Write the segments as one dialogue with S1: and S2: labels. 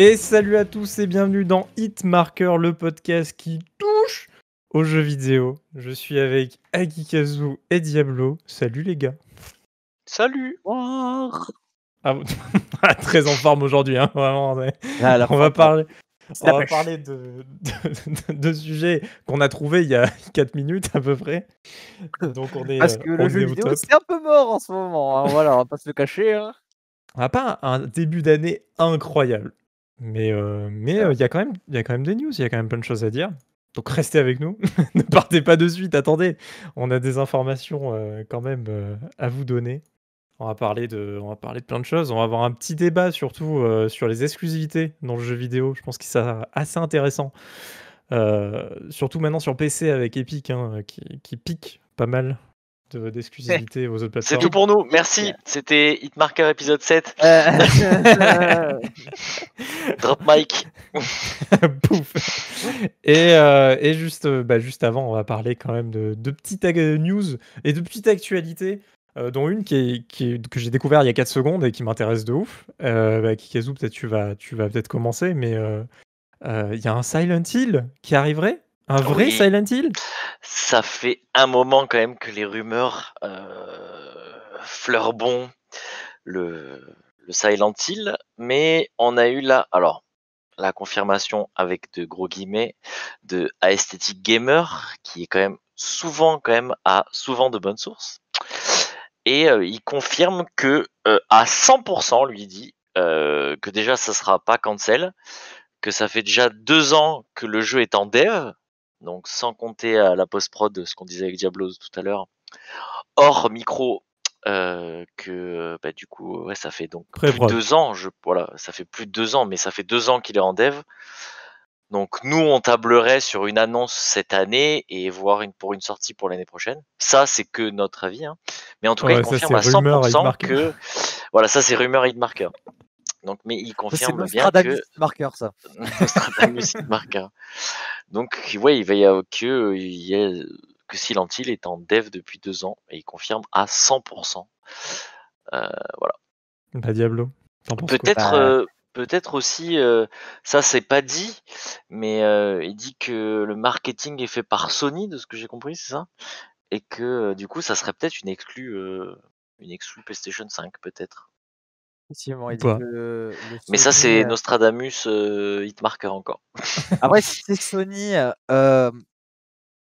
S1: Et salut à tous et bienvenue dans Hitmarker, le podcast qui touche aux jeux vidéo. Je suis avec Agikazu et Diablo. Salut les gars.
S2: Salut.
S1: Ah, ah, très en forme aujourd'hui, hein, vraiment.
S3: Ah,
S1: On va parler, on va parler de, de, de sujets qu'on a trouvés il y a 4 minutes à peu près. Donc on est,
S3: Parce
S1: euh,
S3: que
S1: on
S3: le jeu vidéo, c'est un peu mort en ce moment. hein, Voilà, on va pas se le cacher. hein.
S1: On n'a pas un, un début d'année incroyable. Mais euh, mais euh, il y, a quand même- il y a quand même des news, il y a quand même plein de choses à dire. Donc restez avec nous. ne partez pas de suite, attendez. On a des informations euh, quand même à vous donner. On va, parler de, on va parler de plein de choses. On va avoir un petit débat surtout sur les exclusivités dans le jeu vidéo. Je pense que c'est assez intéressant. Surtout maintenant sur PC avec Epic hein, qui, qui pique pas mal de- d'exclusivité aux autres
S2: C'est
S1: plateformes.
S2: tout pour nous. Merci. C'était Hitmarker épisode 7.
S3: Euh,
S2: Drop mic.
S1: Pouf. Et, euh, et juste, euh, bah, juste avant, on va parler quand même de, de petites news et de petites actualités, euh, dont une qui est, qui est- que j'ai découvert il y a 4 secondes et qui m'intéresse de ouf. Euh, bah, Kikazu, peut-être tu vas, tu vas peut-être commencer, mais euh, euh, il y a un Silent Hill qui arriverait Un vrai
S2: Oui.
S1: Silent Hill?
S2: Ça fait un moment quand même que les rumeurs euh, fleurent bon le, le Silent Hill, mais on a eu là, alors la confirmation avec de gros guillemets de Aesthetic Gamer, qui est quand même souvent quand même à souvent de bonnes sources, et euh, il confirme que euh, à 100% lui dit euh, que déjà ça sera pas cancel, que ça fait déjà deux ans que le jeu est en dev, donc sans compter à la post-prod, ce qu'on disait avec Diablo tout à l'heure, hors micro, euh, que bah, du coup, ouais, ça fait donc plus de deux ans, je, voilà, ça fait plus de deux ans, mais ça fait deux ans qu'il est en dev. Donc nous, on tablerait sur une annonce cette année et voir une, pour une sortie pour l'année prochaine. Ça, c'est que notre avis. hein. Mais en tout cas, il
S1: ça,
S2: confirme à
S1: c'est rumeur
S2: 100%
S1: Hitmarker.
S2: que... Voilà, ça, c'est rumeur Hitmarker. Donc, mais il confirme bien
S3: Nostradamus
S2: que...
S3: marqueur, ça.
S2: Nostradamus Hitmarker. Donc, ouais, il va y avoir que, euh, il y a- que Silent Hill est en dev depuis deux ans et il confirme à 100%. Euh,
S1: Bah, Diablo.
S2: Peut-être,
S3: Bah,
S2: euh, peut-être aussi, euh, ça c'est pas dit, mais euh, il dit que le marketing est fait par Sony, de ce que j'ai compris, c'est ça? Et que du coup, ça serait peut-être une exclue, euh, une exclue PlayStation 5, peut-être.
S3: Effectivement, il dit
S1: Pas.
S3: que le, le
S2: Mais ça, c'est
S3: euh,
S2: Nostradamus euh, Hitmarker encore.
S3: Après, si c'est Sony euh,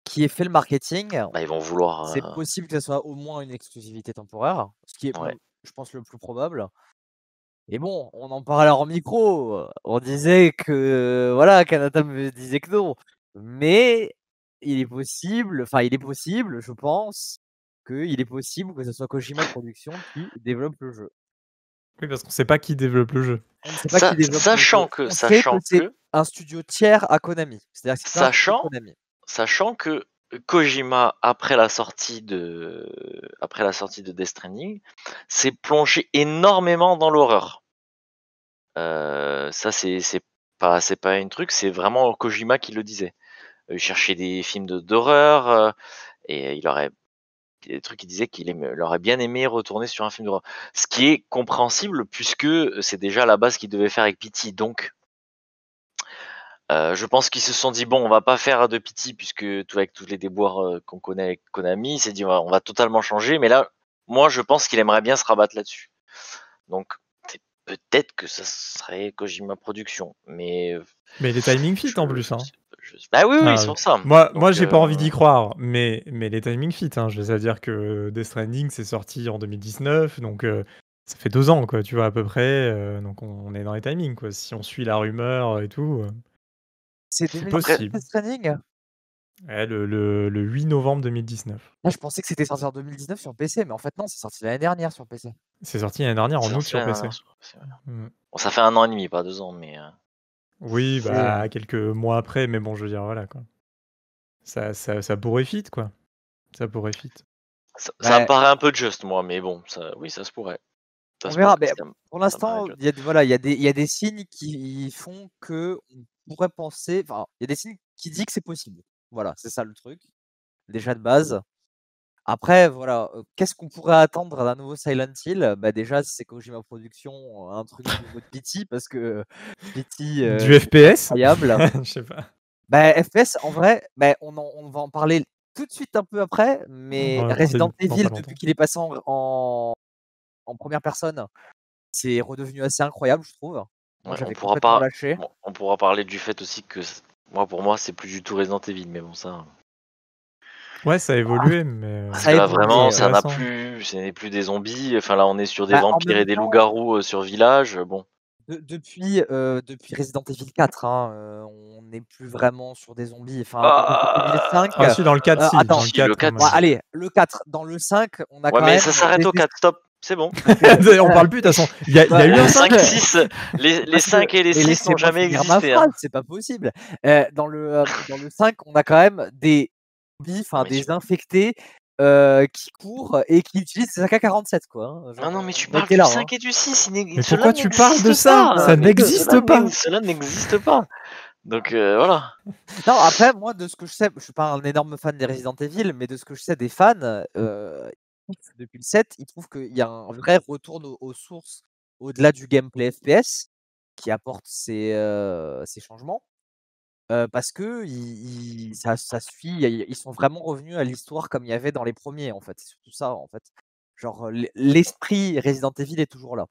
S3: qui ait fait le marketing,
S2: Bah, ils vont vouloir.
S3: c'est possible que ce soit au moins une exclusivité temporaire, ce qui est,
S2: Ouais.
S3: je pense, le plus probable. Et bon, on en parlait en micro. On disait que voilà, Kanata me disait que non, mais il est possible, enfin, il est possible, je pense, qu'il est possible que ce soit Kojima Productions qui développe le jeu.
S1: Oui, parce qu'on sait pas qui développe le jeu.
S3: On ne sait pas
S2: Sa-
S3: qui développe le
S2: sachant
S3: jeu.
S2: que,
S3: On sait
S2: sachant
S3: c'est
S2: que,
S3: un studio tiers à Konami. C'est-à-dire que un
S2: Sachant-
S3: Konami.
S2: sachant que Kojima, après la sortie de, après la sortie de Death Stranding, s'est plongé énormément dans l'horreur. Euh, ça, c'est, c'est pas, c'est pas une truc, c'est vraiment Kojima qui le disait. Euh, Il cherchait des films de, d'horreur, euh, et il aurait, des trucs qui disaient qu'il aurait bien aimé retourner sur un film d'horreur. Ce qui est compréhensible puisque c'est déjà la base qu'il devait faire avec Pity. Donc, euh, je pense qu'ils se sont dit bon, on va pas faire de Pity puisque tout avec tous les déboires euh, qu'on connaît avec Konami, s'est dit on va, on va totalement changer. Mais là, moi, je pense qu'il aimerait bien se rabattre là-dessus. Donc, peut-être que ça serait Kojima Production, mais euh,
S1: Mais les timing fit en plus. Hein.
S2: Je- bah oui, oui,
S1: Ah,
S2: c'est pour ça.
S1: Moi,
S2: Donc,
S1: moi j'ai pas
S2: euh,
S1: envie d'y croire, mais, mais les timing fit. Hein. Je veux dire que Death Stranding, c'est sorti en 2019, donc euh, ça fait deux ans, quoi, tu vois, à peu près. euh, donc on, on est dans les timings, quoi. Si on suit la rumeur et tout.
S3: C'est
S1: C'est
S3: 2017
S1: possible.
S3: Death Stranding?
S1: Ouais, le, le- le 8 novembre 2019.
S3: Là, je pensais que c'était sorti en 2019 sur PC, mais en fait, non, c'est sorti l'année dernière sur PC.
S1: C'est sorti l'année dernière en août sur PC.
S2: dernière sur PC, ouais.
S1: Mm.
S2: Bon, ça fait un an et demi, pas deux ans, mais euh,
S1: Oui, bah quelques mois après, mais bon, je veux dire, voilà, quoi. Ça, ça, ça pourrait fit, quoi. Ça pourrait fit.
S2: ça, ça
S3: Ouais.
S2: me paraît un peu juste, moi. Mais bon, ça, oui, ça se pourrait. Ça
S3: On
S2: se
S3: verra, mais Pour l'instant, il y a des voilà, il y a des il y a des signes qui font que on pourrait penser enfin, il y a des signes qui disent que c'est possible. Voilà, c'est ça le truc. Déjà de base. Après, voilà, qu'est-ce qu'on pourrait attendre d'un nouveau Silent Hill? Bah, déjà, si c'est Kojima Productions, un truc du niveau de Pity parce que Pity,
S1: Du FPS?
S3: incroyable.
S1: Je sais pas.
S3: Bah, FPS, en vrai, bah, on en on va en parler tout de suite un peu après, mais Resident Evil, depuis qu'il est passé en en en première personne, c'est redevenu assez incroyable, je trouve.
S2: Ouais, on pourra pas on pourra parler du fait aussi que moi, pour moi, c'est plus du tout Resident Evil, mais bon ça
S1: Ouais, ça a évolué, mais
S2: parce
S3: Ça
S2: là, vraiment,
S3: ouais.
S2: ça n'a plus ce n'est plus des zombies, enfin, là, on est sur des
S3: Bah,
S2: vampires et des loups-garous, heu, sur village, bon.
S3: de depuis, heu, depuis Resident Evil 4, hein, heu, on n'est plus vraiment sur des zombies. Enfin, Evil 5,
S1: Ah si, dans le 4,
S3: heu,
S1: si,
S3: attends,
S1: dans le
S2: Si,
S1: 4
S2: le
S1: quand
S2: 4,
S1: même.
S3: bon, allez, le 4. Dans le 5, on a
S2: Ouais,
S3: quand
S2: mais
S3: même
S2: ça s'arrête au
S3: des
S2: 4, stop, c'est bon.
S1: on parle plus de toute façon. Il y a, y a eu
S2: Les
S1: un 5
S2: 5, 6, les les
S3: Parce que
S2: 5 et les
S3: mais
S2: 6 n'ont jamais existé, hein.
S3: c'est pas possible. Heu, dans le, heu, dans le 5, on a quand même des zombies, enfin des
S2: tu
S3: infectés, qui courent et qui utilisent des AK-47 quoi, hein,
S2: non,
S3: genre,
S2: non, mais tu parles
S3: était
S2: du
S3: là, hein.
S2: 5 et du 6, il n'e
S1: Mais
S2: cela
S1: pourquoi tu parles de ça? Ça n'existe pas.
S2: cela n'existe pas. Donc voilà.
S3: Non, après, moi, de ce que je sais, je suis pas un énorme fan des Resident Evil, mais de ce que je sais des fans, depuis le 7, ils trouvent qu'il y a un vrai retour aux aux sources, au-delà du gameplay FPS, qui apporte ces, ces changements. Parce qu'ils ils ça ça il a ils sont vraiment revenus à l'histoire comme il y avait dans les premiers, en fait. C'est surtout ça, en fait. Genre, l'esprit Resident Evil est toujours là.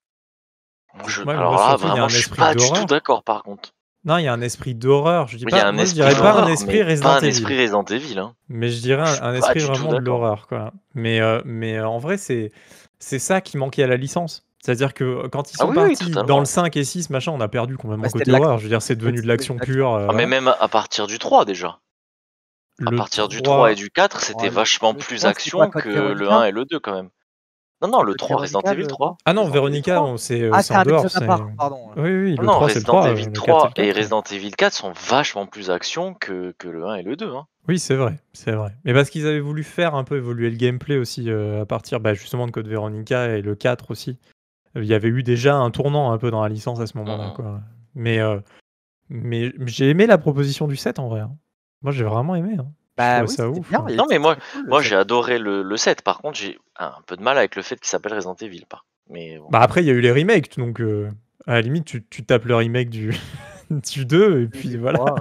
S2: Moi, je
S1: Ouais,
S2: alors là,
S1: surtout, il y a
S2: vraiment,
S1: un
S2: je suis
S1: esprit
S2: pas du tout
S1: d'horreur.
S2: d'accord, par contre.
S1: Non, il y a un esprit d'horreur. Je dis
S2: il
S1: pas,
S2: un
S1: moi je dirais pas un esprit Resident
S2: pas un
S1: Evil.
S2: esprit Resident Evil, hein.
S1: Mais je dirais un, esprit vraiment de l'horreur, quoi. Mais, euh, mais euh, en vrai, c'est c'est ça qui manquait à la licence. C'est-à-dire que quand ils
S2: Ah
S1: sont
S2: oui,
S1: partis dans le 5 et 6, machin, on a perdu complètement
S3: Bah,
S1: côté
S3: de
S1: horreur. Je veux dire, c'est devenu de l'action pure. euh,
S2: Ah, mais
S1: voilà.
S2: même à partir du 3 déjà. À partir du 3 et
S1: 3,
S2: du 4, c'était vachement plus
S3: 3, c'était pas
S2: action
S3: Code
S2: que le
S3: Veronica?
S2: 1 et le 2 quand même. Non, non, le
S3: Code
S2: 3, Resident
S3: Veronica,
S2: Evil
S3: le
S2: 3.
S3: 3?
S1: Ah non,
S3: Resident
S1: Véronica,
S3: 3?
S1: on- c'est euh,
S3: Ah,
S1: en
S3: un
S1: dehors.
S3: pardon.
S1: Oui, oui,
S2: Non,
S1: le
S2: non,
S1: 3, c'est le
S2: Resident
S1: 3, euh,
S2: Evil
S1: le 4, c'est
S2: 3
S1: le
S2: et
S1: 4. ouais.
S2: Resident Evil 4 sont vachement plus action que que le 1 et le 2, hein.
S1: Oui, c'est vrai, c'est vrai. Mais parce qu'ils avaient voulu faire un peu évoluer le gameplay aussi euh, à partir bah, justement de Code Veronica et le 4 aussi. Euh, Il y avait eu déjà un tournant un peu dans la licence à ce moment-là.
S2: Mmh
S1: quoi. Mais, euh, mais j'ai aimé la proposition du 7 en vrai. hein. Moi, j'ai vraiment aimé. hein.
S3: Bah oui,
S1: ça ouf.
S3: bien,
S1: hein.
S2: Non, mais moi
S3: cool
S2: moi
S3: 7.
S2: j'ai adoré le le 7. Par contre, j'ai un peu de mal avec le fait qu'il s'appelle Resident Evil, mais bon.
S1: Bah après, il y a eu les remakes, donc euh, à la limite, tu, tu tapes le remake du, du 2 et puis voilà.
S3: 3.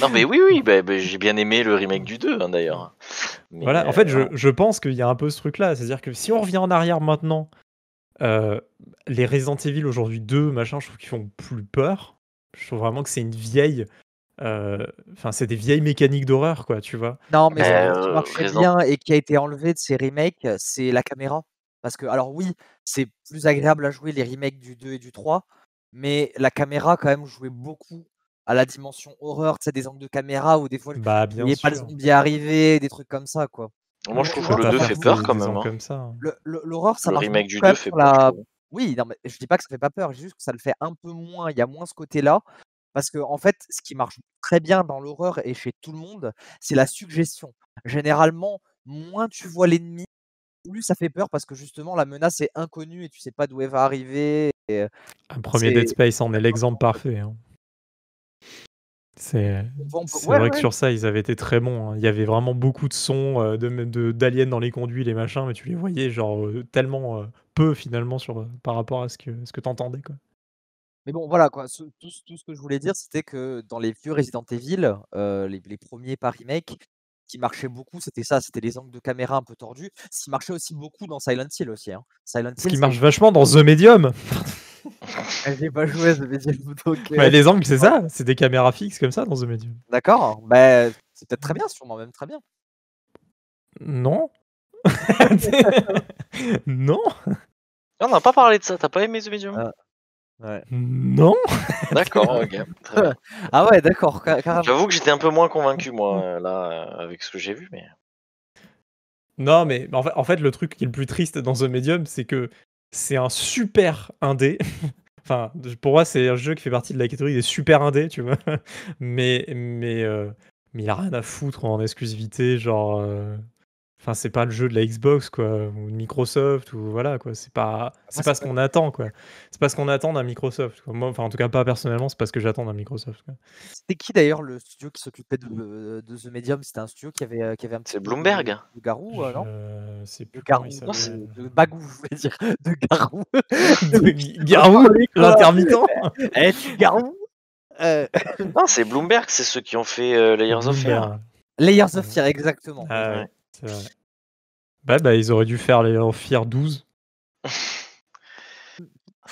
S2: Non, mais oui, oui, bah bah, j'ai bien aimé le remake du 2, hein, d'ailleurs.
S1: Voilà, en fait, je,
S2: voilà.
S1: je pense qu'il y a un peu ce truc-là. C'est-à-dire que si on revient en arrière maintenant, euh, les Resident Evil aujourd'hui 2, machin, je trouve qu'ils font plus peur. Je trouve vraiment que c'est une vieille. euh, Enfin, c'est des vieilles mécaniques d'horreur, quoi, tu vois.
S3: Non, mais ce qui marchait
S2: Resident
S3: bien et qui a été enlevé de ces remakes, c'est la caméra. Parce que alors oui, c'est plus agréable à jouer les remakes du 2 et du 3, mais la caméra quand même jouait beaucoup à la dimension horreur, tu sais, des angles de caméra où des fois,
S1: Bah, bien
S3: voyais pas le
S1: sûr.
S3: zombie arriver, des trucs comme ça, quoi.
S2: Moi, je trouve que le
S1: t'as
S2: 2
S3: ça
S2: fait peur quand même, hein.
S1: comme ça. hein.
S3: Le le l'horreur, ça
S2: Le
S3: marche
S2: remake
S3: beaucoup
S2: du
S3: quand
S2: 2
S3: même
S2: fait peur,
S3: oui, non, mais je dis pas que ça fait pas peur, je dis juste que ça le fait un peu moins, il y a moins ce côté-là. Parce qu'en fait, ce qui marche très bien dans l'horreur et chez tout le monde, c'est la suggestion. Généralement, moins tu vois l'ennemi, plus ça fait peur parce que justement la menace est inconnue et tu sais pas d'où elle va arriver et
S1: Un premier Dead Space en est l'exemple
S3: en fait.
S1: parfait. hein. C'est
S3: ouais,
S1: vrai que sur ça, ils avaient été très bons. hein. Il y avait vraiment beaucoup de sons euh, de d'aliens dans les conduits, les machins, mais tu les voyais genre euh, tellement euh, peu finalement sur, par rapport à ce que, ce que t'entendais. quoi.
S3: Mais bon, voilà quoi, ce tout ce tout ce que je voulais dire, c'était que dans les vieux Resident Evil, les les 1ers pas remake, ce qui marchait beaucoup, c'était ça, c'était les angles de caméra un peu tordus. Ce qui marchait aussi beaucoup dans Silent Hill aussi, hein. Silent
S1: Ce
S3: Hill,
S1: qui
S3: ça
S1: marche vachement dans The Medium.
S3: J'ai pas joué à The Medium donc
S1: Bah, les angles, c'est ça, c'est des caméras fixes comme ça dans The Medium.
S3: D'accord, bah, c'est peut-être très bien, sûrement même très bien.
S1: Non Non
S2: on n'a pas parlé de ça, tu as pas aimé The Medium?
S3: Ah. Ouais.
S1: Non
S2: D'accord, OK.
S3: Ah ouais, d'accord.
S2: J'avoue que j'étais un peu moins convaincu moi, là, avec ce que j'ai vu, mais
S1: Non, mais en fait, en fait, le truc qui est le plus triste dans The Medium, c'est que c'est un super indé. enfin, pour moi, c'est un jeu qui fait partie de la catégorie des super indés, tu vois. mais, mais, euh, mais il a rien à foutre en exclusivité, genre. euh, Enfin, c'est pas le jeu de la Xbox, quoi, ou de Microsoft, ou voilà, quoi. C'est pas, c'est pas
S3: c'est
S1: ce qu'on attend, quoi. C'est pas ce qu'on attend d'un Microsoft. quoi. Moi, enfin, en tout cas, pas personnellement, c'est pas ce que j'attends d'un Microsoft.
S3: C'était qui d'ailleurs le studio qui s'occupait de, de The Medium? C'était un studio qui avait, euh, qui avait un petit
S2: C'est
S3: peu
S2: Bloomberg.
S3: De, de Garou, euh, non De
S1: plus
S3: Garou, non, de, Bagou, je voulais dire. De Garou.
S1: De Garou, l'intermittent.
S3: Eh, tu Garou Euh,
S2: Non, c'est Bloomberg, c'est ceux qui ont fait euh, Layers of Fear.
S3: Layers of Fear, exactement.
S1: Ah Ouais. C'est vrai. Bah, bah, ils auraient dû faire les Fear 12.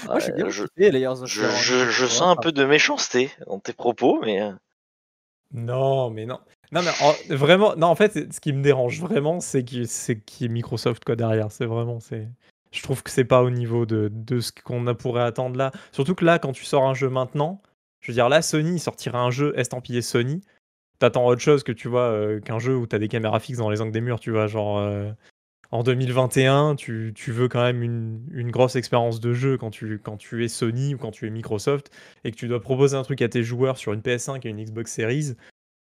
S3: Moi, j'ai
S2: Ouais,
S3: bien
S2: je,
S3: kiffé Layers of
S2: je,
S3: Fear. hein,
S2: je, je
S3: tu
S2: sens un peu de méchanceté dans tes propos, mais euh,
S1: Non, mais non. Non, mais en- vraiment, non, en fait, ce qui me dérange vraiment, c'est qu'il c'est qu'il y ait Microsoft quoi derrière. C'est vraiment, c'est. Je trouve que c'est pas au niveau de, de ce qu'on a- pourrait attendre là. Surtout que là, quand tu sors un jeu maintenant, je veux dire, là, Sony sortira un jeu estampillé Sony. T'attends autre chose que tu vois euh, qu'un jeu où t'as des caméras fixes dans les angles des murs, tu vois, genre. euh, en 2021, tu, tu veux quand même une, une grosse expérience de jeu quand tu, quand tu es Sony ou quand tu es Microsoft et que tu dois proposer un truc à tes joueurs sur une PS5 et une Xbox Series,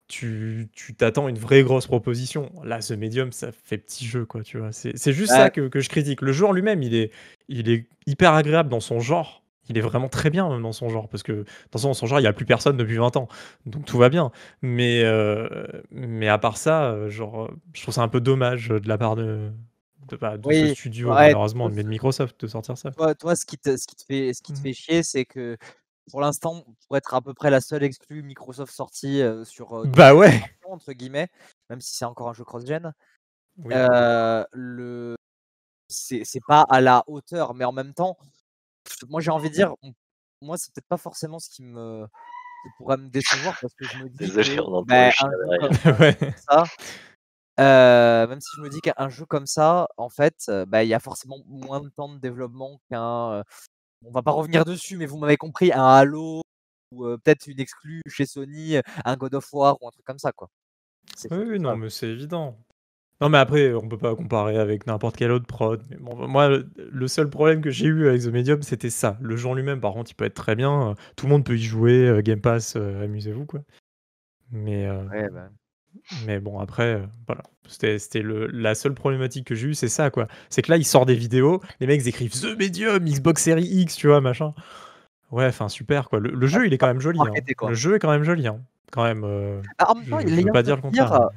S1: tu tu t'attends une vraie grosse proposition. Là, The Medium, ça fait petit jeu, quoi, tu vois. C'est c'est juste
S3: Ouais.
S1: ça que, que je critique. Le jeu en lui-même, il est, il est hyper agréable dans son genre. Il est vraiment très bien même dans son genre, parce que de toute façon, dans son genre, il n'y a plus personne depuis 20 ans. Donc tout va bien. Mais, euh, mais à part ça, euh, genre, je trouve ça un peu dommage de la part de, de, bah, de
S3: Oui,
S1: ce studio,
S3: ouais,
S1: malheureusement, mais de Microsoft, de sortir ça.
S3: Toi, toi, ce qui te, ce qui te fait, ce qui te
S1: Mhm.
S3: fait chier, c'est que pour l'instant, pour être à peu près la seule exclue Microsoft sortie euh, sur euh,
S1: Bah ouais
S3: entre guillemets, même si c'est encore un jeu cross-gen,
S1: Oui.
S3: le c'est pas à la hauteur, mais en même temps, moi j'ai envie de dire, moi c'est peut-être pas forcément ce qui me qui pourrait me décevoir parce que je me dis
S2: Désolé,
S3: que,
S2: on entend
S3: bah, un
S1: ouais.
S3: comme ça, euh, même si je me dis qu'un jeu comme ça, en fait, euh, bah, il y a forcément moins de temps de développement qu'un. euh, on va pas revenir dessus, mais vous m'avez compris, un Halo ou euh, peut-être une exclue chez Sony, un God of War ou un truc comme ça, quoi.
S1: Oui, non, mais c'est évident. Non, mais après, on peut pas comparer avec n'importe quel autre prod. Mais bon, moi, le- seul problème que j'ai eu avec The Medium, c'était ça. Le jeu en lui-même, par contre, il peut être très bien. euh, Tout le monde peut y jouer. euh, Game Pass, euh, amusez-vous, quoi. Mais, euh,
S3: Ouais, bah,
S1: mais bon, après, euh, voilà. C'était la seule problématique que j'ai eue, c'est ça, quoi. C'est que là, ils sortent des vidéos, les mecs écrivent The Medium, Xbox Series X, tu vois, machin. Ouais, enfin, super, quoi. Le, le jeu, il est quand même joli. hein. Le jeu est quand même joli, hein. Quand même.
S3: Ah, en même
S1: je,
S3: temps,
S1: je veux pas dire le contraire.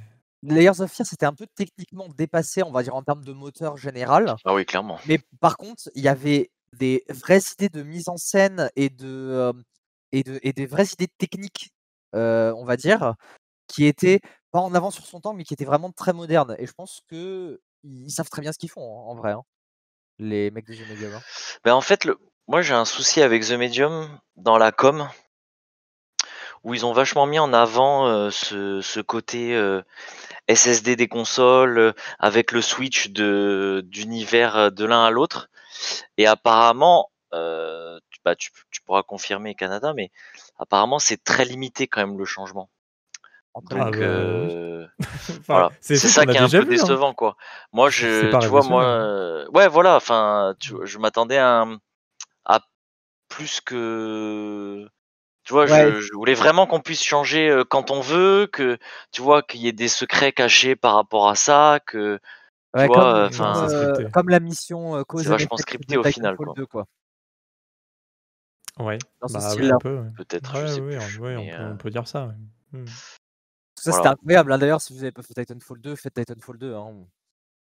S3: Layers of Fear, c'était un peu techniquement dépassé, on va dire, en termes de moteur général.
S2: Ah oui, clairement.
S3: Mais par contre, il y avait des vraies idées de mise en scène et de euh, et de et des vraies idées techniques, euh, on va dire, qui étaient pas en avant sur son temps, mais qui étaient vraiment très modernes. Et je pense que ils savent très bien ce qu'ils font en, en vrai, hein, les mecs de The Medium. hein.
S2: Ben, en fait, le... moi j'ai un souci avec The Medium dans la com, où ils ont vachement mis en avant euh, ce, ce côté euh, SSD des consoles, euh, avec le switch de d'univers de l'un à l'autre. Et apparemment, tu, bah, tu, tu pourras confirmer Canada, mais apparemment c'est très limité quand même le changement.
S1: Ah
S2: Donc
S1: bah,
S2: voilà,
S1: c'est
S2: ça qui est un peu
S1: vu, hein.
S2: décevant quoi. Moi je, tu vois moi, ouais voilà, enfin, je m'attendais à plus que, tu vois,
S3: Ouais.
S2: je, je voulais vraiment qu'on puisse changer quand on veut, que tu vois qu'il y ait des secrets cachés par rapport à ça, que tu
S3: Ouais,
S2: vois,
S3: comme,
S2: euh,
S3: euh, comme la mission euh, Cause
S2: c'est vachement scripté au final quoi.
S3: 2, quoi.
S1: Ouais,
S3: Dans ce
S1: bah oui,
S3: style-là.
S1: un peu. ouais.
S2: Peut-être,
S1: Ouais,
S2: je sais
S1: ouais,
S2: plus.
S1: on, peut,
S2: euh,
S1: on peut dire ça. ouais. Hmm.
S3: Ça, c'était incroyable. hein. D'ailleurs, si vous avez pas fait Titanfall 2, faites Titanfall 2. Hein.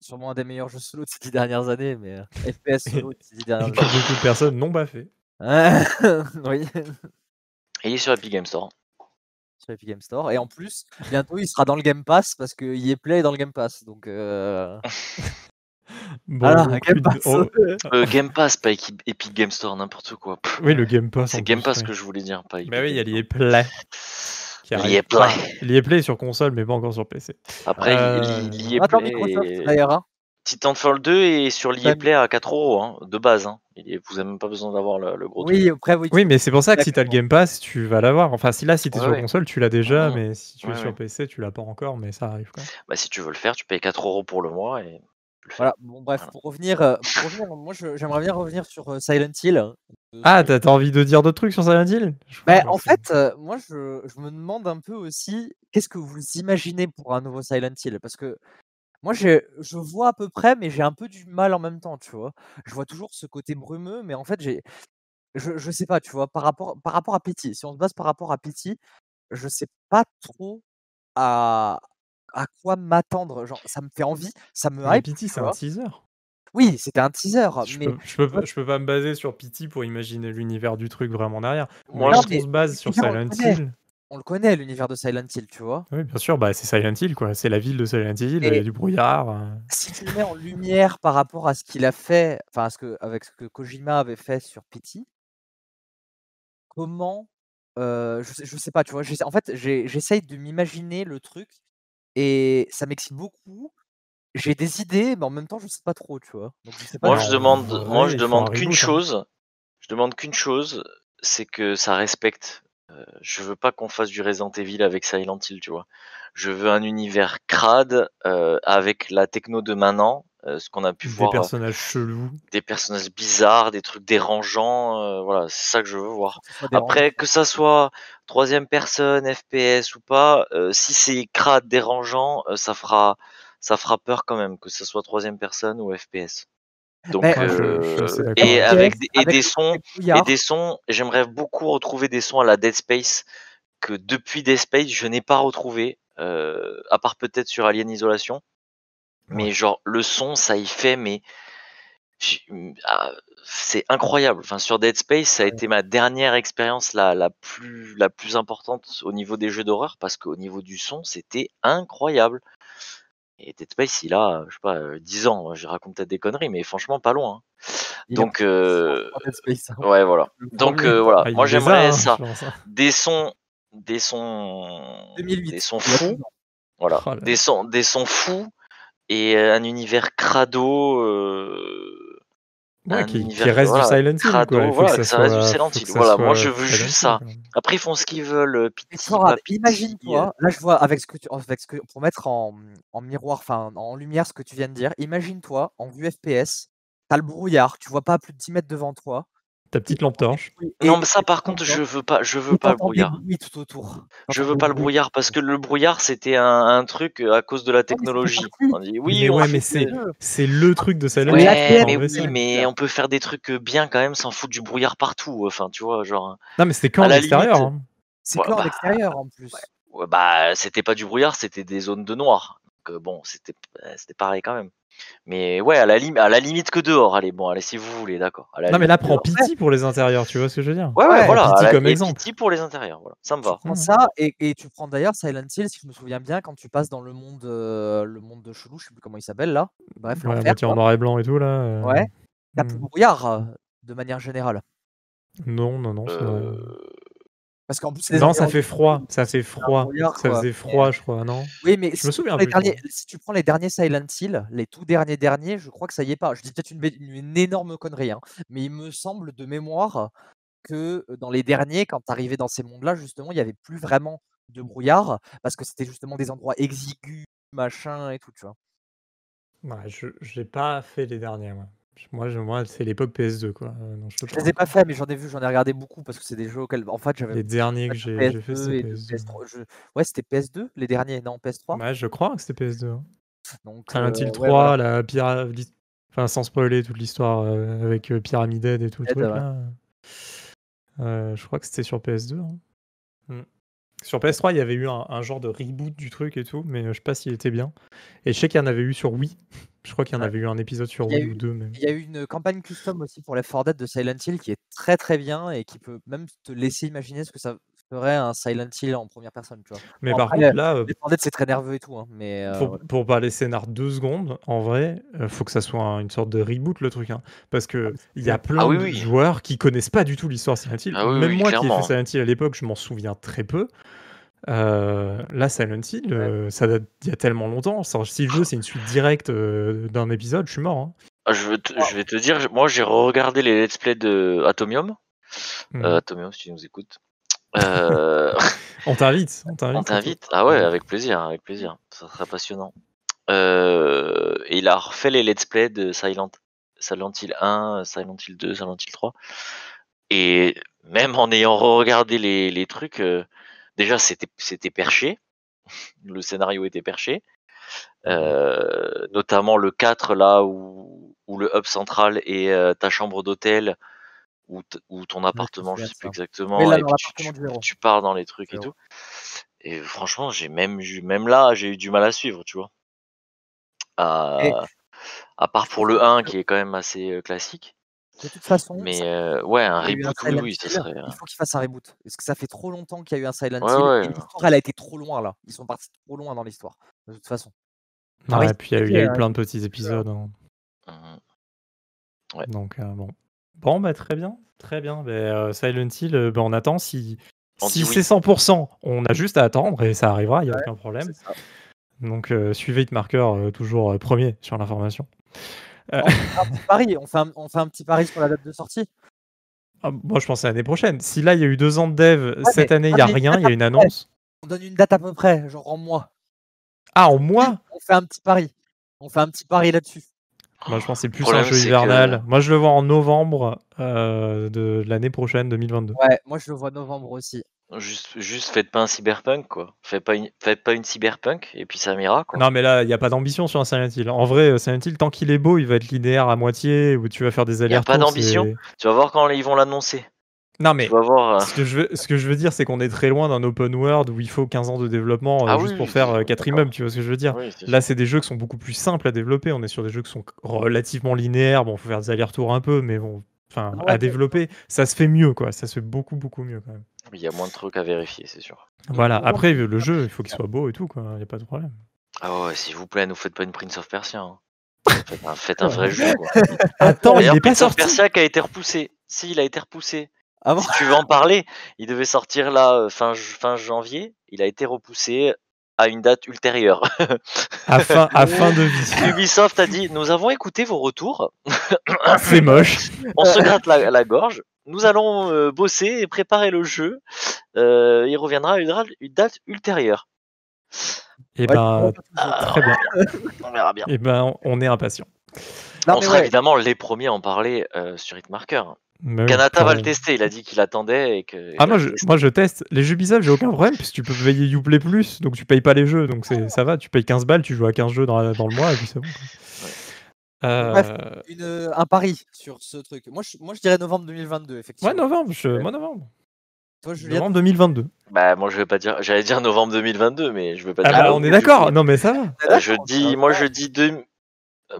S3: Sûrement un des meilleurs jeux solo de ces dix dernières années, mais euh, FPS solo de ces dix
S1: et
S3: dernières
S1: que
S3: années.
S1: beaucoup de personnes n'ont pas fait.
S3: oui,
S2: il est sur Epic Game Store.
S3: sur Epic Game Store. Et en plus, bientôt, il sera dans le Game Pass parce que EA Play est dans le Game Pass. Donc, euh,
S1: Bon,
S3: Game Pass.
S1: oh,
S2: Euh, Game Pass, pas Epic Game Store, n'importe quoi. Pff,
S1: oui, le Game Pass.
S2: C'est Game
S1: plus,
S2: Pass que je voulais dire, pas Epic
S1: Bah oui, il y a
S2: Game
S1: l'EA
S2: Store.
S1: Play
S2: l'EA. Play.
S1: Play sur console, mais pas encore sur PC.
S2: Après,
S1: Euh,
S2: l'E- l'EA
S3: Attends,
S2: Play
S3: Microsoft,
S2: est-
S3: d'ailleurs. Hein.
S2: Titanfall 2 est sur l'EA
S3: Même-
S2: Play à 4 euros, hein, de base. Hein. Vous n'avez même pas besoin d'avoir le, le gros truc.
S3: Oui, après, oui.
S1: Oui, mais c'est pour ça que si t'as le
S3: Exactement.
S1: Game Pass, tu vas l'avoir. Enfin, si là, si t'es
S2: Ouais,
S1: sur
S2: ouais.
S1: console, tu l'as déjà, mais si tu es
S2: Ouais,
S1: sur. PC, tu l'as pas encore, mais ça arrive. Quoi.
S2: Bah, si tu veux le faire, tu payes 4 euros pour le mois et tu le.
S3: Voilà, bon, bref,
S2: Voilà.
S3: pour revenir, euh, pour revenir moi, j'aimerais bien revenir sur euh, Silent Hill. euh,
S1: Ah, t'as envie de dire d'autres trucs sur Silent Hill?
S3: Bah, en fait, moi, je, je me demande un peu aussi, qu'est-ce que vous imaginez pour un nouveau Silent Hill? Parce que Moi, j'ai je vois à peu près, mais j'ai un peu du mal en même temps, tu vois? Je vois toujours ce côté brumeux, mais en fait, j'ai je je sais pas, tu vois? Par rapport par rapport à Pity, si on se base par rapport à Pity, je sais pas trop à à quoi m'attendre. Genre, ça me fait envie, ça me
S1: Mais
S3: hype,
S1: Pity,
S3: tu
S1: c'est un
S3: vois?
S1: teaser.
S3: Oui, c'était un teaser,
S1: Je
S3: mais
S1: peux, je, peux,
S3: tu vois?
S1: pas- je peux pas me baser sur Pity pour imaginer l'univers du truc vraiment derrière.
S2: Moi, je-
S1: on
S3: mais
S1: se base sur
S3: l'univers, on le
S1: Silent
S3: connaît.
S1: Hill,
S3: On le connaît l'univers de Silent Hill, tu vois?
S1: oui, bien sûr, bah, c'est Silent Hill, quoi. C'est la ville de Silent Hill, il y a du brouillard. euh.
S3: si tu le mets en lumière par rapport à ce qu'il a fait, enfin, à ce que avec ce que Kojima avait fait sur Pity comment, heu, je sais je sais pas, tu vois? En fait, j'ai j'essaye de m'imaginer le truc et ça m'excite beaucoup. J'ai des idées, mais en même temps, je sais pas trop, tu vois? Donc je sais pas
S2: Moi, je demande, moi, je demande qu'une
S1: hein.
S2: chose. Je demande qu'une chose, c'est que ça respecte. Euh, je veux pas qu'on fasse du Resident Evil avec Silent Hill, tu vois. Je veux un univers crade euh, avec la techno de maintenant, euh, ce qu'on a pu
S1: Des
S2: voir, euh,
S1: personnages chelous.
S2: des personnages bizarres, des trucs dérangeants. euh, voilà, c'est ça que je veux voir. Après, que ça soit troisième personne, FPS ou pas, euh, si c'est crade, dérangeant, euh, ça fera, ça fera peur quand même, que ce soit troisième personne ou FPS. Donc,
S1: je- je suis
S2: euh, et
S1: avec
S2: et
S3: avec
S2: des sons, et des sons, j'aimerais beaucoup retrouver des sons à la Dead Space que depuis Dead Space je n'ai pas retrouvé, euh, à part peut-être sur Alien Isolation. Mais
S1: Ouais.
S2: genre le son, ça y fait, mais ah, c'est incroyable. Enfin, sur Dead Space, ça a
S3: Ouais.
S2: été ma dernière expérience la, la plus la plus importante au niveau des jeux d'horreur parce qu'au niveau du son, c'était incroyable. Et Dead Space, il a, je sais pas, euh, 10 ans. Je raconte peut-être des conneries, mais franchement pas loin. hein.
S3: il
S2: Donc,
S3: plus de 10 ans,
S2: euh,
S3: Space, hein.
S2: ouais, voilà. Donc euh, voilà,
S1: Ah, il
S2: moi j'aimerais
S1: hein,
S2: ça.
S1: hein.
S2: Des sons, des sons,
S3: 2008,
S2: des sons fous.
S3: 12 ans.
S2: Voilà,
S1: Oh
S2: des sons, des sons fous et euh, un univers crado. euh,
S1: Ouais, qui, reste
S2: voilà,
S1: du Silent Hill,
S2: crado,
S1: quoi. Il faut
S2: voilà,
S1: que
S2: que
S1: ça
S2: ça reste du Silent Hill. Voilà, moi je veux juste ça. Après ils font ce qu'ils veulent, euh, Pity. euh,
S3: imagine-toi, là je vois avec ce que tu avec ce que pour mettre en en miroir, enfin en lumière ce que tu viens de dire, imagine-toi en vue FPS, tu as le brouillard, tu vois pas à plus de 10 mètres devant toi
S1: Ta
S3: et
S1: petite lampe torche.
S2: Non, mais ça par contre, je veux pas, je veux pas le brouillard.
S3: tout autour.
S2: Je veux pas le brouillard parce que le brouillard c'était un, un truc euh, à cause de la
S3: fait
S2: technologie.
S3: partie.
S2: On dit oui,
S1: Mais ouais, mais c'est c'est le truc de
S3: l'ADN
S2: Ouais, mais oui, mais on peut faire des trucs euh, bien quand même sans foutre du brouillard partout. Enfin, tu vois, genre
S1: Non, mais c'était que
S2: à
S1: en
S2: la
S1: extérieur.
S2: limite,
S1: hein.
S3: C'est en
S2: bah,
S3: extérieur en plus.
S2: ouais, ouais, bah c'était pas du brouillard, c'était des zones de noir. Donc euh, bon, c'était c'était pareil quand même. Mais ouais, à la, à la limite que dehors. Allez, bon, allez, si vous voulez, d'accord. À la
S1: Non, mais là, prends
S2: dehors.
S1: Pity pour les intérieurs, tu vois ce que je veux dire?
S2: Ouais, ouais,
S3: Ouais,
S2: voilà.
S1: Pity
S2: la-
S1: comme exemple.
S2: Pity pour les intérieurs, voilà. Ça me
S3: tu
S2: va.
S3: prends
S1: Mhm.
S3: ça et et tu prends d'ailleurs Silent Hill, si je me souviens bien, quand tu passes dans le monde, heu, le monde de chelou, je sais plus comment il s'appelle là. Bref,
S1: Ouais, moitié en noir et blanc et tout, là. euh,
S3: Ouais, tu as plus de
S1: hmm.
S3: brouillard, heu, de manière générale.
S1: Non, non, non.
S2: Euh,
S3: Parce qu'en plus
S1: Non, ça fait froid. Ça fait froid.
S3: brouillard
S1: Ça faisait froid, je crois, non?
S3: Oui, mais
S1: Je
S3: si
S1: me
S3: tu
S1: souviens
S3: derniers si tu prends les derniers Silent Hill, les tout derniers derniers, je crois que ça y est pas. Je dis peut-être une énorme connerie, hein, mais il me semble de mémoire que, heu, dans les derniers, quand tu arrivais dans ces mondes-là, justement, il y avait plus vraiment de brouillard parce que c'était justement des endroits exigus, machin et tout, tu vois?
S1: Ouais, je j'ai pas fait les derniers, moi. Moi, je- moi c'est l'époque PS2, quoi. euh, non, je
S3: Je les ai pas faits, mais j'en ai vu, j'en ai regardé beaucoup parce que c'est des jeux auxquels en fait, j'avais
S1: Les derniers que j'ai fait,
S3: PS2
S1: c'est
S3: et de
S1: PS2.
S3: PS3. Je ouais, c'était PS2 les derniers, non PS3?
S1: Ouais, je crois que c'était PS2. hein.
S3: Donc
S1: Silent
S3: heu,
S1: Hill
S3: ouais,
S1: 3,
S3: voilà.
S1: la Enfin, sans spoiler toute l'histoire euh, avec euh, Pyramid Head et tout le
S3: Dead,
S1: truc,
S3: ouais.
S1: là. Euh, je crois que c'était sur PS2. hein. Hmm. Sur PS3, il y avait eu un, un genre de reboot du truc et tout, mais je sais pas s'il était bien. Et je sais qu'il y en avait eu sur Wii. Je crois qu'il y en
S3: Ouais.
S1: avait eu un épisode sur Wii
S3: eu
S1: ou deux, même.
S3: il y a eu une campagne custom aussi pour Left 4 Dead de Silent Hill qui est très, très bien et qui peut même te laisser imaginer ce que ça ferait un Silent Hill en première personne, tu vois?
S1: Mais
S3: Bon
S1: par
S3: après,
S1: contre, là, euh,
S3: 4 Dead c'est très nerveux et tout, hein, mais heu,
S1: pour,
S3: voilà.
S1: pour parler scénar deux secondes, en vrai, euh, faut que ça soit un- une sorte de reboot le truc. hein. parce
S3: Ah
S1: que
S3: mais
S1: il y a plein
S2: Ah oui,
S1: de
S2: oui.
S1: joueurs qui connaissent pas du tout l'histoire Silent Hill.
S2: Ah oui,
S1: Même
S2: oui,
S1: moi qui ai fait. Silent Hill à l'époque, je m'en souviens très peu. Euh, là, Silent Hill,
S3: Ouais.
S1: euh, ça date d'il y a tellement longtemps. Si le jeu c'est une suite directe euh, d'un épisode, je suis mort. hein.
S2: Ah, Je, veux te-
S3: Ah.
S2: je vais te dire, moi j'ai regardé les let's play de Atomium. Euh, Atomium, si tu nous écoutes. Euh,
S1: On t'invite, on t'invite.
S2: Ah ouais, avec plaisir, avec plaisir. Ça sera passionnant. Euh, et il a refait les let's play de Silent, Silent Hill 1, Silent Hill 2, Silent Hill 3. Et même en ayant regardé les, les trucs, euh, déjà c'était perché. Le scénario était perché. Notamment le 4 là où, où le hub central est euh, ta chambre d'hôtel ou, ou ton appartement, je
S3: souviens
S2: sais plus exactement,
S3: là,
S2: et puis tu, pars dans les trucs et tout. Et franchement, j'ai même, même là, j'ai eu du mal à suivre, tu vois. À,
S3: Et
S2: à part pour le
S3: que
S2: 1 qui est quand même assez euh, classique.
S3: de toute façon,
S2: Mais euh, ouais, un
S3: un
S2: reboot, oui,
S3: Silent
S2: oui, ça
S3: Hill,
S2: serait. euh,
S3: il faut qu'il fasse un reboot. Parce que ça fait trop longtemps qu'il y a eu un Silent
S2: Ouais,
S3: Hill
S2: ouais.
S3: l'histoire, elle a été trop loin là. Ils sont partis trop loin dans l'histoire, de toute façon. Ah
S1: Ouais, et puis il y a eu, il y a eu
S3: euh,
S1: plein de petits épisodes. hein.
S2: Mhm. Ouais.
S1: Donc euh, bon. Bon, bah très bien. Très bien. Bah, euh, Silent Hill, euh, bah, on attend. Si,
S2: On
S1: si
S2: dit oui.
S1: c'est 100%, on a juste à attendre et ça arrivera, il n'y a aucun problème.
S3: c'est ça.
S1: Donc euh, suivez Hitmarker euh, toujours euh, premier sur l'information.
S3: On fait un petit pari, on fait un, on fait un petit pari sur la date de sortie.
S1: ah, moi je pense à l'année prochaine. Si là il y a eu deux ans de dev, cette
S3: mais-
S1: année il n'y a
S3: mais
S1: rien, il y a une annonce.
S3: On donne une date à peu près, genre en mois.
S1: Ah, en mois?
S3: On fait un petit pari. On fait un petit pari là-dessus.
S1: Moi je pense que c'est plus un jeu
S2: que-
S1: hivernal. Moi je le vois en novembre euh, de l'année prochaine, 2022.
S3: Ouais, moi je le vois novembre aussi.
S2: Juste, juste faites pas un cyberpunk, quoi. Faites pas une, faites pas une cyberpunk et puis ça m'ira, quoi.
S1: Non mais là il n'y a pas d'ambition sur un Silent Hill. En vrai, euh, Silent Hill, tant qu'il est beau, il va être linéaire à moitié, où tu vas faire des
S2: y a
S1: allers-retours.
S2: pas d'ambition Tu vas voir quand ils vont l'annoncer.
S1: Non mais
S2: voir. euh,
S1: ce que, je veux, ce que je veux dire, c'est qu'on est très loin d'un open world où il faut 15 ans de développement euh,
S2: Ah
S1: juste
S2: oui,
S1: pour
S2: oui,
S1: faire
S2: oui,
S1: 4
S2: d'accord.
S1: immeubles, tu vois ce que je veux dire?
S2: Oui,
S1: Là, c'est des jeux qui sont beaucoup plus simples à développer. On est sur des jeux qui sont relativement linéaires. Bon, faut faire des allers-retours un peu, mais bon, enfin,
S3: Ah ouais,
S1: à développer, ça se fait mieux, quoi. Ça se fait beaucoup, beaucoup mieux quand même.
S2: Il y a moins de trucs à vérifier, c'est sûr.
S1: Voilà. Après, le jeu, il faut qu'il soit beau et tout, quoi. Il y a pas de problème.
S2: Ah ouais, s'il vous plaît, ne faites pas une Prince of Persia. hein. Faites un, faites un vrai jeu, quoi.
S1: Attends, il est pas
S2: Prince of
S1: sorti.
S2: Persia qui a été repoussé. Si, il a été repoussé.
S3: Ah bon
S2: Si tu veux en parler, il devait sortir là euh, fin, fin janvier. Il a été repoussé à une date ultérieure.
S1: À fin, à fin de vie.
S2: Ubisoft a dit Nous avons écouté vos retours.
S1: C'est moche.
S2: On se gratte la, la gorge. Nous allons euh, bosser et préparer le jeu. Euh, il reviendra à une, date ultérieure.
S1: Et
S3: Ouais,
S1: ben,
S2: Ah,
S1: très bien.
S2: On verra bien.
S1: Et ben, on est impatient.
S2: On
S3: mais
S2: sera
S3: ouais,
S2: évidemment les premiers à en parler euh, sur Hitmarker.
S1: Mais
S2: Kanata va le tester. Il a dit qu'il attendait et que.
S1: Ah moi je, moi je teste les jeux Ubisoft j'ai aucun problème puisque tu peux payer Uplay Plus donc tu payes pas les jeux donc c'est ça va tu payes 15 balles tu joues à 15 jeux dans, la- dans le mois et puis c'est bon. Euh,
S3: Bref. une, euh, un pari sur ce truc. Moi je, moi, je dirais novembre 2022, effectivement.
S1: ouais novembre je, moi novembre
S3: Toi, Julien,
S1: novembre 2022
S2: Bah moi je vais pas dire. J'allais dire novembre 2022, mais je vais pas
S1: ah
S2: dire.
S1: bah, on est d'accord
S2: 2022.
S1: non mais ça va
S2: Euh, je dis,
S3: ça
S2: moi je dis deux-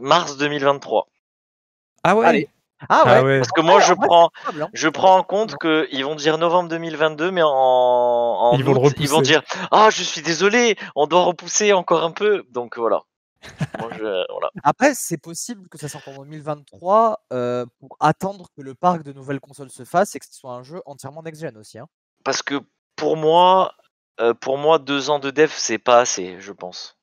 S2: mars 2023.
S1: ah ouais
S3: Allez. Ah ouais,
S1: ah ouais
S2: Parce que moi je prends,
S3: hein.
S2: je prends en compte qu'ils vont dire novembre 2022, mais en, en
S1: Ils vont le
S2: août, ils vont dire ah je suis désolé, on doit repousser encore un peu. Donc voilà. Moi, je- voilà.
S3: Après, c'est possible que ça sorte en 2023 euh, pour attendre que le parc de nouvelles consoles se fasse et que ce soit un jeu entièrement next-gen aussi. Hein.
S2: Parce que pour moi, euh, pour moi deux ans de dev c'est pas assez, je pense.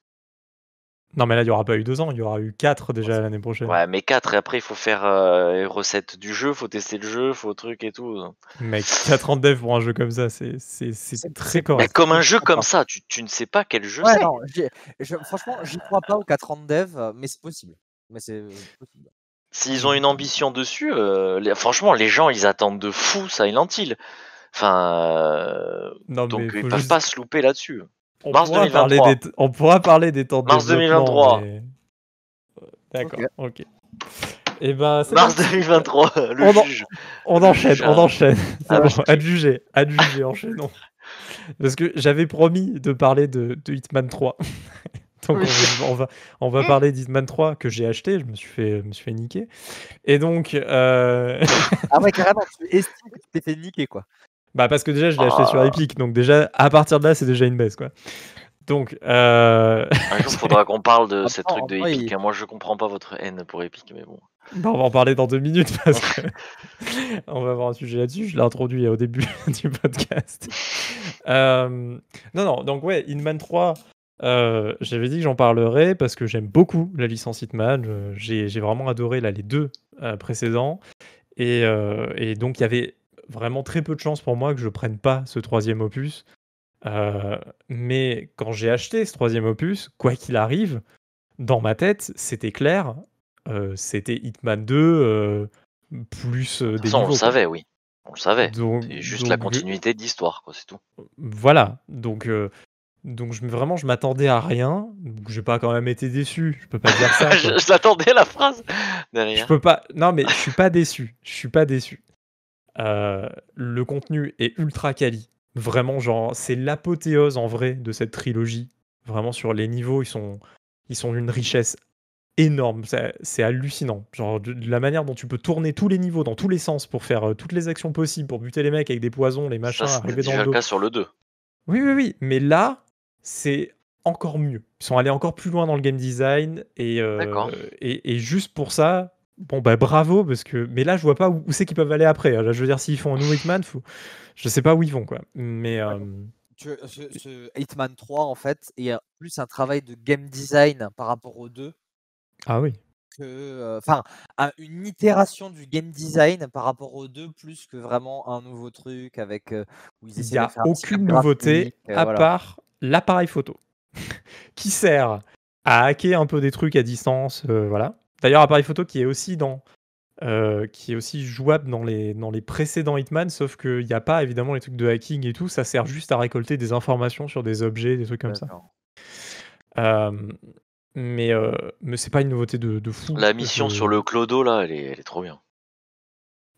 S1: Non mais là il y aura pas eu deux ans il y aura eu quatre déjà l'année prochaine
S2: Ouais, mais quatre et après il faut faire euh, les recettes du jeu, faut tester le jeu, faut truc et tout.
S1: mec 4 ans de dev pour un jeu comme ça c'est c'est c'est
S3: C'est-
S1: très
S3: c'est-
S2: Mais
S1: correct
S2: comme un jeu comme ça, tu, tu ne sais pas quel jeu
S3: Ouais,
S2: c'est.
S3: je- franchement, j'y crois pas aux 4 ans de dev, mais c'est possible. Mais c'est euh, possible.
S2: S'ils ont une ambition dessus, euh, les- franchement, les gens, ils attendent de fou Silent Hill. Enfin, euh,
S1: non
S2: donc
S1: mais
S2: ils peuvent
S1: juste-
S2: pas se louper là-dessus.
S1: On
S2: mars
S1: pourra parler
S2: 2023.
S1: des on pourra parler des temps de
S2: Mars
S1: développement,
S2: 2023.
S1: mais- d'accord ok et ben c'est
S2: Mars
S1: parti.
S2: 2023, le
S1: On en-
S2: juge.
S1: On enchaîne, on enchaîne. C'est
S2: Ah,
S1: bon, à juger, à juger, enchaînons. Parce que j'avais promis de parler de, de Hitman 3. donc on va, on va, on va parler d'Hitman 3 que j'ai acheté, je me suis fait, je me suis fait niquer. Et donc, euh,
S3: Ah ouais, carrément, tu estimes que tu t'es fait niquer, quoi.
S1: Bah parce que déjà je l'ai acheté sur
S2: Ah.
S1: Epic, donc déjà à partir de là c'est déjà une baisse quoi. Donc, euh...
S2: Un jour, faudra qu'on parle de
S3: Ah,
S2: ces
S3: non,
S2: trucs de Epic.
S3: il-
S2: hein. Moi, je comprends pas votre haine pour Epic, mais bon.
S1: bah, on va en parler dans deux minutes parce que on va avoir un sujet là-dessus. Je l'ai introduit au début du podcast. Euh, Non, non, donc ouais, Hitman 3, euh, j'avais dit que j'en parlerais parce que j'aime beaucoup la licence Hitman. Euh, J'ai j'ai vraiment adoré là, les deux euh, précédents. Et, euh, et donc il y avait vraiment très peu de chances pour moi que je prenne pas ce troisième opus. Euh, mais quand j'ai acheté ce troisième opus, quoi qu'il arrive, dans ma tête, c'était clair. euh, c'était Hitman 2 euh, plus
S2: De
S1: des
S2: façon, on
S1: niveaux.
S2: le
S1: quoi.
S2: savait, oui. On le savait. C'est juste la
S1: donc, je-
S2: continuité d'histoire, quoi, c'est tout.
S1: voilà. Donc, Donc je, vraiment, je m'attendais à rien. Donc j'ai pas quand même été déçu. Je peux pas dire ça.
S2: je je l'attendais la phrase
S1: Je
S2: derrière.
S1: peux pas. Non, mais je suis pas déçu. Je suis pas déçu. Euh, le contenu est ultra quali. Vraiment, genre, c'est l'apothéose en vrai de cette trilogie. Vraiment sur les niveaux, ils sont, ils sont d'une richesse énorme. C'est hallucinant. Genre de, de la manière dont tu peux tourner tous les niveaux dans tous les sens pour faire euh, toutes les actions possibles, pour buter les mecs avec des poisons, les
S2: Ça,
S1: machins,
S2: c'était
S1: arriver dans le dos.
S2: cas sur le 2.
S1: Oui, oui, oui. Mais là, c'est encore mieux. Ils sont allés encore plus loin dans le game design et, euh, et juste pour ça, bon bah bravo parce que. Mais là, je vois pas où, où c'est qu'ils peuvent aller après. Là, je veux dire, s'ils font un New Hitman, faut... je sais pas où ils vont quoi. Mais
S3: Ouais,
S1: euh,
S3: Tu ce, ce Hitman 3, en fait, est un- plus un travail de game design par rapport aux deux
S1: ah oui.
S3: que. euh, Enfin, un- une itération du game design par rapport aux deux, plus que vraiment un nouveau truc avec. euh, où ils
S1: Il n'y a aucune nouveauté à
S3: voilà.
S1: part l'appareil photo qui sert à hacker un peu des trucs à distance. voilà. D'ailleurs, appareil photo qui est aussi dans. euh, qui est aussi jouable dans les, dans les précédents Hitman, sauf qu'il n'y a pas évidemment les trucs de hacking et tout, ça sert juste à récolter des informations sur des objets, des trucs comme ça. Euh, mais euh, mais c'est pas une nouveauté de, de fou.
S2: La mission sur le clodo, là, elle est, elle est trop bien.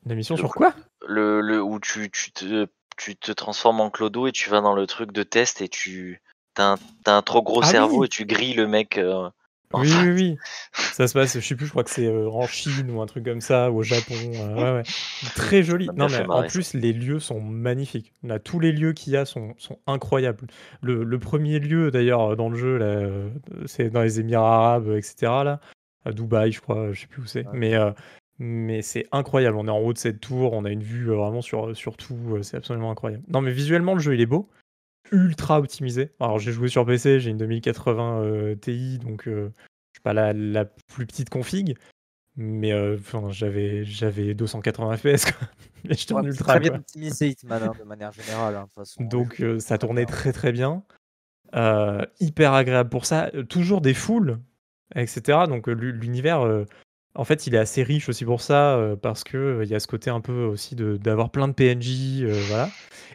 S1: La mission
S2: le
S1: sur quoi?
S2: Le, le, où tu, tu, te, tu te transformes en clodo et tu vas dans le truc de test et tu. T'as un, trop gros
S1: Ah
S2: cerveau
S1: oui.
S2: et tu grilles le mec. euh,
S1: Oui, oui, oui. Ça se passe, je sais plus, je crois que c'est euh, en Chine ou un truc comme ça, ou au Japon. euh, ouais, ouais. Très joli. Non, mais en
S2: ça.
S1: plus, les lieux sont magnifiques. Là, tous les lieux qu'il y a sont, sont incroyables. Le, le premier lieu, d'ailleurs, dans le jeu, euh, c'est dans les Émirats Arabes, etc. Là, à Dubaï, je crois, je sais plus où c'est.
S3: Ouais.
S1: Mais, euh, mais c'est incroyable. On est en haut de cette tour, on a une vue euh, vraiment sur, sur tout. euh, c'est absolument incroyable. Non, mais visuellement, le jeu, il est beau. Ultra optimisé. Alors, j'ai joué sur PC, j'ai une 2080 euh, Ti, donc euh, je suis pas la, la plus petite config. Mais euh, j'avais, j'avais 280 FPS, quoi. Et je tourne
S3: Ouais, c'est
S1: ultra,
S3: très bien
S1: quoi.
S3: optimisé Hitman hein, de manière générale. hein, de toute façon, les
S1: Donc euh, ça tournait très très bien. Euh, hyper agréable pour ça. Toujours des foules, etc. Donc l'u- l'univers, en fait, il est assez riche aussi pour ça, euh, parce que euh, y a ce côté un peu aussi de- d'avoir plein de PNJ, euh, voilà.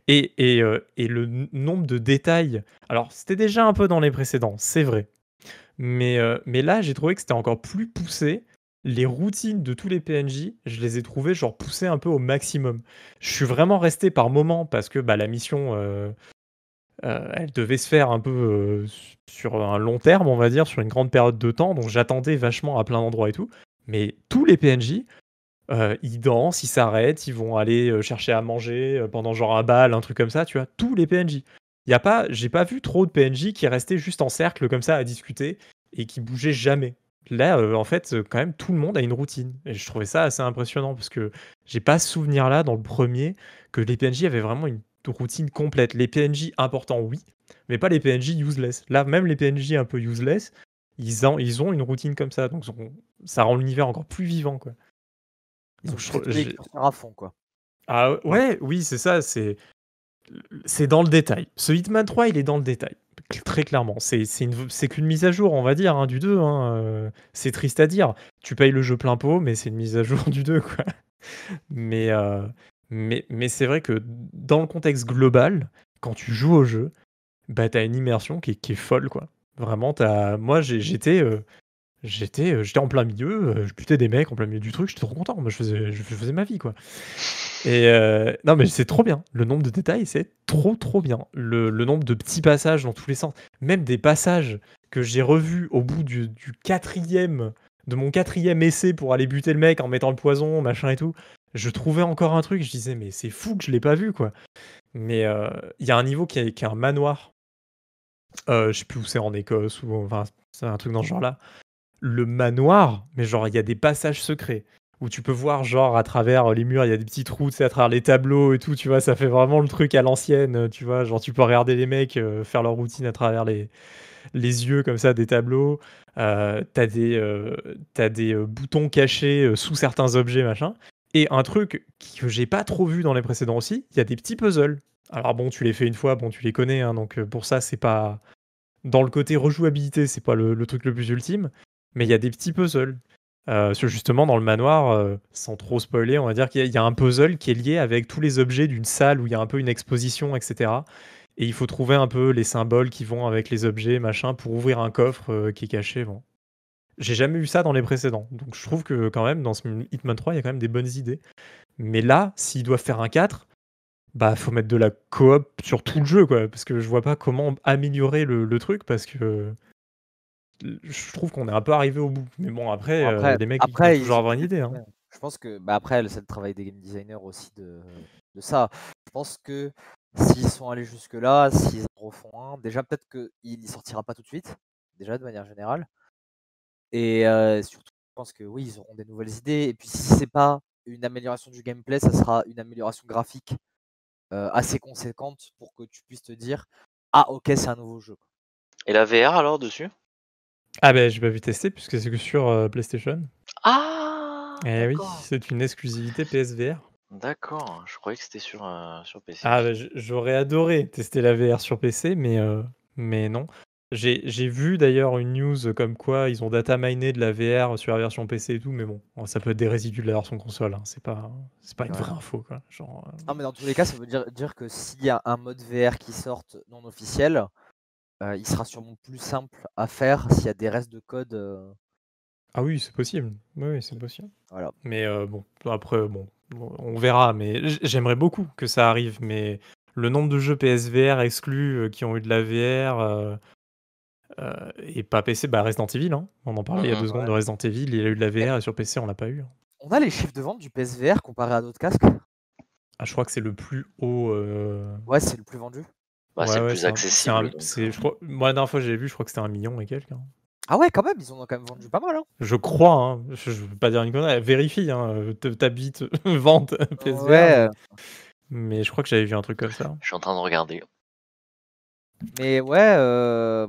S1: Et, et, et le nombre de détails. Alors, c'était déjà un peu dans les précédents, c'est vrai. Mais, mais là, j'ai trouvé que c'était encore plus poussé. Les routines de tous les PNJ, je les ai trouvées genre poussées un peu au maximum. Je suis vraiment resté par moments parce que bah, la mission, elle devait se faire un peu sur un long terme, on va dire, sur une grande période de temps. Donc j'attendais vachement à plein d'endroits et tout. Mais tous les PNJ, euh, ils dansent, ils s'arrêtent, ils vont aller euh, chercher à manger euh, pendant genre un bal, un truc comme ça, tu vois. Tous les PNJ. Y a pas, j'ai pas vu trop de PNJ qui restaient juste en cercle comme ça à discuter et qui bougeaient jamais. Là, en fait, quand même, tout le monde a une routine. Et je trouvais ça assez impressionnant parce que j'ai pas ce souvenir-là dans le premier que les PNJ avaient vraiment une routine complète. Les PNJ importants, oui, mais pas les PNJ useless. Là, même les PNJ un peu useless, ils, en- ils ont une routine comme ça. Donc on- ça rend l'univers encore plus vivant, quoi.
S3: Ils ont
S1: je
S3: à fond, quoi.
S1: ah ouais, oui, c'est ça, c'est c'est dans le détail. Ce Hitman 3, il est dans le détail, très clairement. C'est qu'une mise à jour, on va dire, hein, du 2. hein, euh, C'est triste à dire. Tu payes le jeu plein pot, mais c'est une mise à jour du 2, quoi. Mais, euh, mais, mais c'est vrai que dans le contexte global, quand tu joues au jeu, bah, t'as une immersion qui est, qui est folle, quoi. Vraiment, t'as... moi, j'étais... euh, J'étais, euh, j'étais en plein milieu, euh, je butais des mecs en plein milieu du truc, j'étais trop content. Moi, je faisais, je faisais ma vie, quoi. Et non, mais c'est trop bien. Le nombre de détails, c'est trop, trop bien. Le, nombre de petits passages dans tous les sens, même des passages que j'ai revus au bout du, quatrième, de mon quatrième essai pour aller buter le mec en mettant le poison, machin et tout. Je trouvais encore un truc, je disais, mais c'est fou que je l'ai pas vu, quoi. Mais il y a un niveau qui est un manoir. Euh, je sais plus où c'est en Écosse ou enfin c'est un truc dans ce genre-là. Le manoir, mais genre il y a des passages secrets où tu peux voir genre à travers les murs, il y a des petits trous, tu à travers les tableaux et tout, tu vois, ça fait vraiment le truc à l'ancienne, tu vois, genre tu peux regarder les mecs euh, faire leur routine à travers les, les yeux comme ça des tableaux. Euh, t'as des, euh, t'as des euh, boutons cachés euh, sous certains objets, machin. Et un truc que j'ai pas trop vu dans les précédents aussi, il y a des petits puzzles. Alors bon, tu les fais une fois, bon, tu les connais, hein, donc euh, pour ça, c'est pas. Dans le côté rejouabilité, c'est pas le, truc le plus ultime, mais il y a des petits puzzles. Euh, justement, dans le manoir, euh, sans trop spoiler, on va dire qu'il y, a- il y a un puzzle qui est lié avec tous les objets d'une salle où il y a un peu une exposition, etc. Et il faut trouver un peu les symboles qui vont avec les objets, machin, pour ouvrir un coffre euh, qui est caché. Bon. J'ai jamais eu ça dans les précédents. Donc je trouve que quand même, dans ce Hitman 3, il y a quand même des bonnes idées. Mais là, s'ils doivent faire un 4, bah faut mettre de la coop sur tout le jeu, quoi. Parce que je vois pas comment améliorer le, truc, parce que je trouve qu'on est un peu arrivé au bout. Mais bon, après, euh, les mecs, ils peuvent toujours avoir une idée. Hein.
S3: Je pense que, bah après, c'est le travail des game designers aussi de, de ça. Je pense que S'ils sont allés jusque-là, s'ils en refont un, déjà peut-être qu'il n'y sortira pas tout de suite, déjà de manière générale. Et surtout, je pense que oui, ils auront des nouvelles idées. Et puis si c'est pas une amélioration du gameplay, ça sera une amélioration graphique assez conséquente pour que tu puisses te dire ah ok c'est un nouveau jeu.
S2: Et la VR alors dessus?
S1: Ah ben je vais vu tester puisque c'est que sur PlayStation.
S2: Ah
S1: Eh oui, c'est une exclusivité PSVR.
S2: D'accord, je croyais que c'était sur, sur PC.
S1: Ah, bah, j'aurais adoré tester la VR sur PC, mais, mais non. J'ai vu d'ailleurs une news comme quoi ils ont data miné de la VR sur la version PC et tout, mais bon, ça peut être des résidus de la version console, hein, c'est pas, c'est pas une vraie info. Quoi. Genre,
S3: Non, mais dans tous les cas, ça veut dire, dire que s'il y a un mode VR qui sorte non officiel, il sera sûrement plus simple à faire s'il y a des restes de code.
S1: Ah oui, c'est possible. Oui, c'est possible.
S3: Voilà.
S1: Mais bon, après, bon, on verra, mais j'aimerais beaucoup que ça arrive. Mais le nombre de jeux PSVR exclus euh, qui ont eu de la VR euh, euh, et pas PC, bah Resident Evil, hein. on en parlait il y a deux secondes de Resident Evil, il y a eu de la VR et sur PC on l'a pas eu. Hein.
S3: On a les chiffres de vente du PSVR comparé à d'autres casques
S1: ah, Je crois que c'est le plus haut.
S3: Ouais, c'est le plus vendu.
S2: Bah, c'est le plus accessible.
S1: je crois... Moi, la dernière fois que j'ai vu, je crois que c'était un million et quelques. Hein.
S3: Ah ouais, quand même, ils en ont quand même vendu pas mal. Hein.
S1: Je crois, hein. je, ne veux pas dire une connerie, vérifie, hein. t'habites, vente PSVR.
S3: Ouais.
S1: Mais je crois que j'avais vu un truc comme ça.
S2: Je suis en train de regarder.
S3: Mais ouais, euh,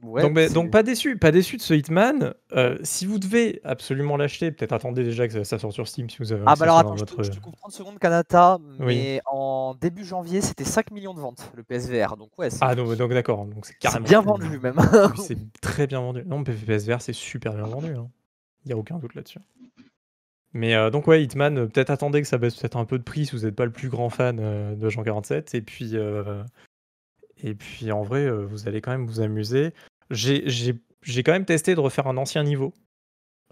S1: donc, pas déçu, pas déçu de ce Hitman. Euh, si vous devez absolument l'acheter, peut-être attendez déjà que ça, sorte sur Steam si vous avez.
S3: Ah bah alors attends, je, te, je, te, coupe 30 secondes Kanata, mais en début janvier c'était 5 millions de ventes le PSVR, donc ouais.
S1: Ah donc, donc d'accord, donc c'est carrément
S3: bien vendu même.
S1: c'est très bien vendu. Non, PSVR c'est super bien vendu, hein. il y a aucun doute là-dessus. Mais euh, donc ouais, Hitman, euh, peut-être attendez que ça baisse peut-être un peu de prix si vous n'êtes pas le plus grand fan de Jean 47, et puis. Et puis en vrai, vous allez quand même vous amuser. J'ai quand même testé de refaire un ancien niveau.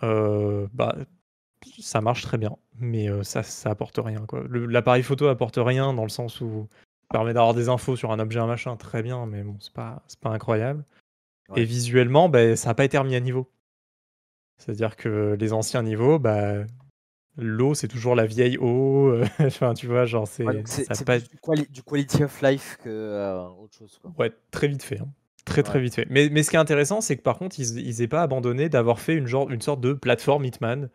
S1: bah, ça marche très bien, mais ça, ça apporte rien. L'appareil photo apporte rien dans le sens où permet d'avoir des infos sur un objet, un machin, très bien, mais bon, c'est pas, pas incroyable. Et visuellement, bah, ça n'a pas été remis à niveau. C'est-à-dire que les anciens niveaux, bah, l'eau, c'est toujours la vieille eau. enfin, tu vois, genre, c'est.
S3: pas... du, quality of life que autre chose.
S1: Ouais, très vite fait. Hein. Très très vite fait. Mais, mais ce qui est intéressant, c'est que par contre, ils n'aient pas abandonné d'avoir fait une, genre, une sorte de plateforme Hitman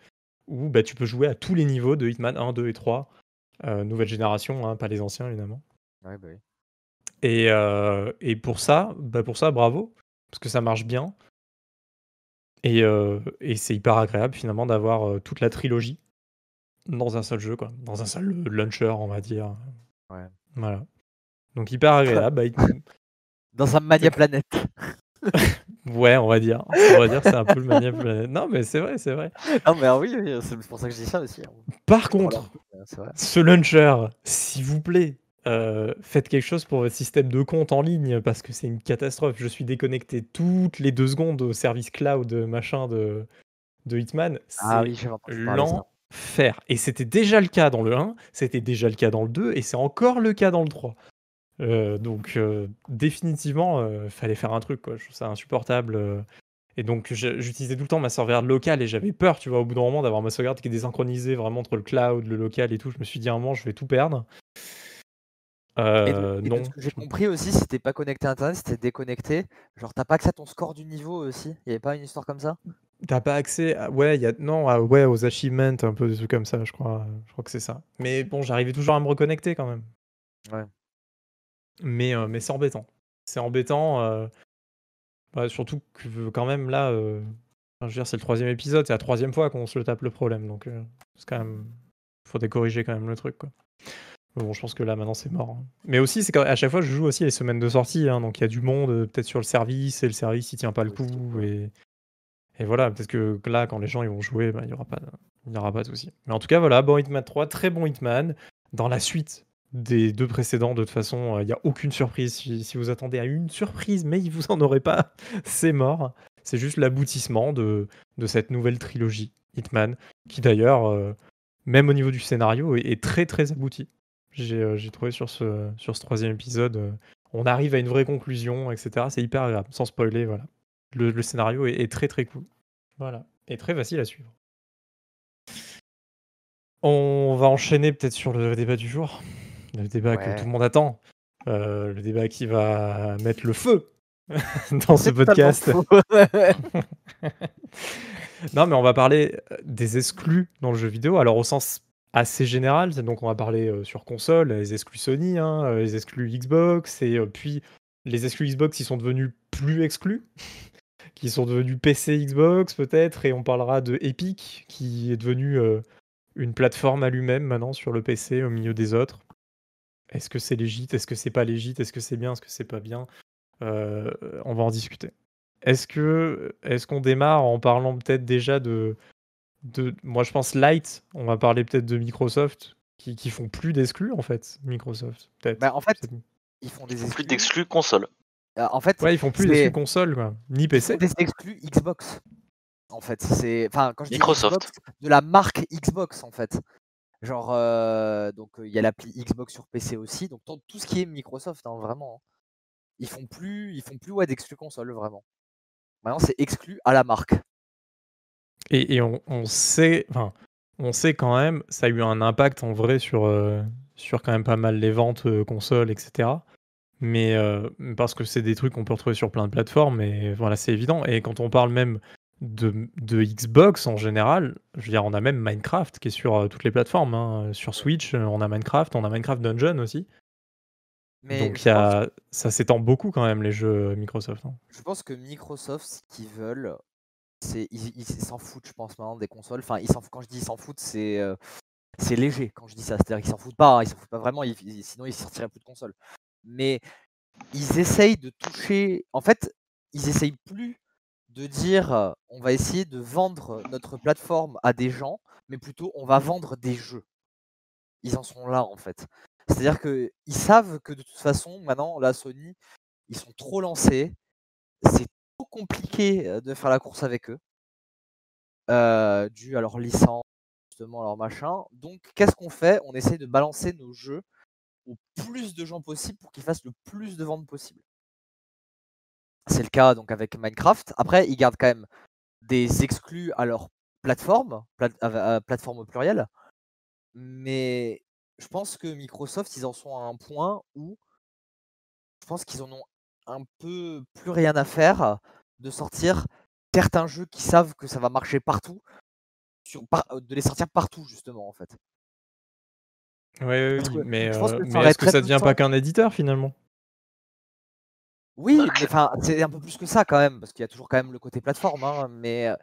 S1: où bah, tu peux jouer à tous les niveaux de Hitman 1, 2 et 3. Euh, nouvelle génération, hein, pas les anciens évidemment.
S3: Ouais, bah oui.
S1: et, euh, et, pour ça, bah pour ça, bravo, parce que ça marche bien. Et, euh, et c'est hyper agréable finalement d'avoir toute la trilogie dans un seul jeu, quoi. Dans un seul launcher, on va dire.
S3: Ouais.
S1: Voilà. Donc hyper agréable. Bah,
S3: dans un Mania Planète.
S1: ouais, on va dire. On va dire c'est un peu le Mania Planète. Non, mais c'est vrai, c'est vrai.
S3: Non, mais oui, c'est pour ça que je dis ça aussi. Hein.
S1: Par contre, ce launcher, s'il vous plaît, euh, faites quelque chose pour votre système de compte en ligne parce que c'est une catastrophe. Je suis déconnecté toutes les deux secondes au service cloud machin de, de Hitman.
S3: Ah oui,
S1: l'enfer. Et c'était déjà le cas dans le 1, c'était déjà le cas dans le 2 et c'est encore le cas dans le 3. Euh, donc euh, définitivement, il euh, fallait faire un truc, quoi. Je trouve ça insupportable. Et donc j'utilisais tout le temps ma sauvegarde locale et j'avais peur, tu vois, au bout d'un moment d'avoir ma sauvegarde qui est désynchronisée vraiment entre le cloud, le local et tout. Je me suis dit à un moment, je vais tout perdre. non.
S3: ce que j'ai compris aussi, si t'es pas connecté à internet, si déconnecté, genre t'as pas accès à ton score du niveau aussi. Il y avait pas une histoire comme ça?
S1: T'as pas accès à... ouais, y a... non, ouais, aux achievements, un peu des trucs comme ça, je crois. Je crois que c'est ça. Mais bon, j'arrivais toujours à me reconnecter quand même.
S3: Ouais.
S1: Mais, mais c'est embêtant. C'est embêtant, bah, surtout que quand même là, je veux dire, c'est le troisième épisode, c'est la troisième fois qu'on se le tape le problème, donc c'est quand même faudrait corriger quand même le truc, quoi. bon, je pense que là, maintenant, c'est mort, hein. Mais aussi, c'est qu'à chaque fois, je joue aussi les semaines de sortie, hein, donc il y a du monde, peut-être sur le service et le service, il tient pas le coup et et voilà, peut-être que là, quand les gens, ils vont jouer, bah, il y aura pas il aura pas de souci. Mais en tout cas, voilà, bon Hitman 3, très bon Hitman. Dans la suite, des deux précédents. De toute façon, il n'y a aucune surprise. Si, vous attendez à une surprise, mais vous en aurez pas, c'est mort. C'est juste l'aboutissement de, cette nouvelle trilogie Hitman, qui d'ailleurs, euh, même au niveau du scénario, est, très très abouti. J'ai euh, trouvé sur ce, troisième épisode, euh, on arrive à une vraie conclusion, etc. C'est hyper agréable, sans spoiler, voilà. Le, le scénario est, est très très cool. Voilà. Et très facile à suivre. On va enchaîner peut-être sur le débat du jour. Le débat que tout le monde attend. Euh, le débat qui va mettre le feu dans ce podcast. Non, mais on va parler des exclus dans le jeu vidéo. Alors, au sens assez général, c'est donc on va parler euh, sur console, les exclus Sony, hein, euh, les exclus Xbox, et euh, puis les exclus Xbox qui sont devenus plus exclus, qui sont devenus PC Xbox peut-être, et on parlera de Epic qui est devenu euh, une plateforme à lui-même maintenant sur le PC au milieu des autres. Est-ce que c'est légit? Est-ce que c'est pas légit? Est-ce que c'est bien? Est-ce que c'est pas bien? Euh, On va en discuter. Est-ce que est-ce qu'on démarre en parlant peut-être déjà de, de moi je pense Light, on va parler peut-être de Microsoft qui, qui font plus d'exclus en fait, Microsoft peut-être.
S3: Bah, en fait, ils font des
S2: Plus
S3: exclus.
S2: d'exclus console.
S3: Euh, En fait,
S1: ouais, ils font plus
S3: c'est-
S1: d'exclus console quoi, ni
S3: ils
S1: PC.
S3: font des exclus Xbox. En fait, c'est enfin quand je dis
S2: Microsoft.
S3: Xbox, de la marque Xbox en fait. Genre euh, donc il y a l'appli Xbox sur PC aussi, donc tout tout ce qui est Microsoft hein, vraiment. hein. Ils font plus ils font plus ouais d'exclus console vraiment. Maintenant c'est exclu à la marque.
S1: Et, et on, on sait, enfin, on sait quand même, ça a eu un impact en vrai sur, euh, sur quand même pas mal les ventes euh, consoles, etc. Mais euh, parce que c'est des trucs qu'on peut retrouver sur plein de plateformes, et voilà, c'est évident. Et quand on parle même de, de Xbox en général, je veux dire, on a même Minecraft qui est sur euh, toutes les plateformes. hein. Sur Switch, euh, on a Minecraft, on a Minecraft Dungeon aussi.
S3: Mais
S1: Donc y a, ça s'étend beaucoup quand même les jeux Microsoft. hein.
S3: Je pense que Microsoft, ce qu'ils veulent, c'est ils s'en foutent, je pense maintenant des consoles. Enfin, ils quand je dis ils s'en foutent, c'est euh, c'est léger quand je dis ça. C'est-à-dire qu'ils s'en foutent pas, hein, ils s'en foutent pas vraiment. ils- ils- sinon, ils sortiraient plus de consoles. Mais ils essayent de toucher. En fait, ils essayent plus de dire on va essayer de vendre notre plateforme à des gens, mais plutôt on va vendre des jeux. Ils en sont là en fait. C'est-à-dire que ils savent que de toute façon, maintenant, la Sony, ils sont trop lancés. C'est trop compliqué de faire la course avec eux, dû à leur licence, justement, leur machin. Donc, qu'est-ce qu'on fait? On essaye de balancer nos jeux plus de gens possible pour qu'ils fassent le plus de ventes possible. C'est le cas donc avec Minecraft. Après, ils gardent quand même des exclus à leur plateforme, plate- à- à plateforme au pluriel. Mais je pense que Microsoft, ils en sont à un point où je pense qu'ils en ont un peu plus rien à faire de sortir certains jeux qui savent que ça va marcher partout, euh, de les sortir partout justement en fait.
S1: Ouais, oui,
S3: que
S1: mais, euh,
S3: que
S1: mais est-ce que ça devient pas qu'un éditeur finalement?
S3: Oui, mais enfin c'est un peu plus que ça quand même, parce qu'il y a toujours quand même le côté plateforme, hein, mais euh,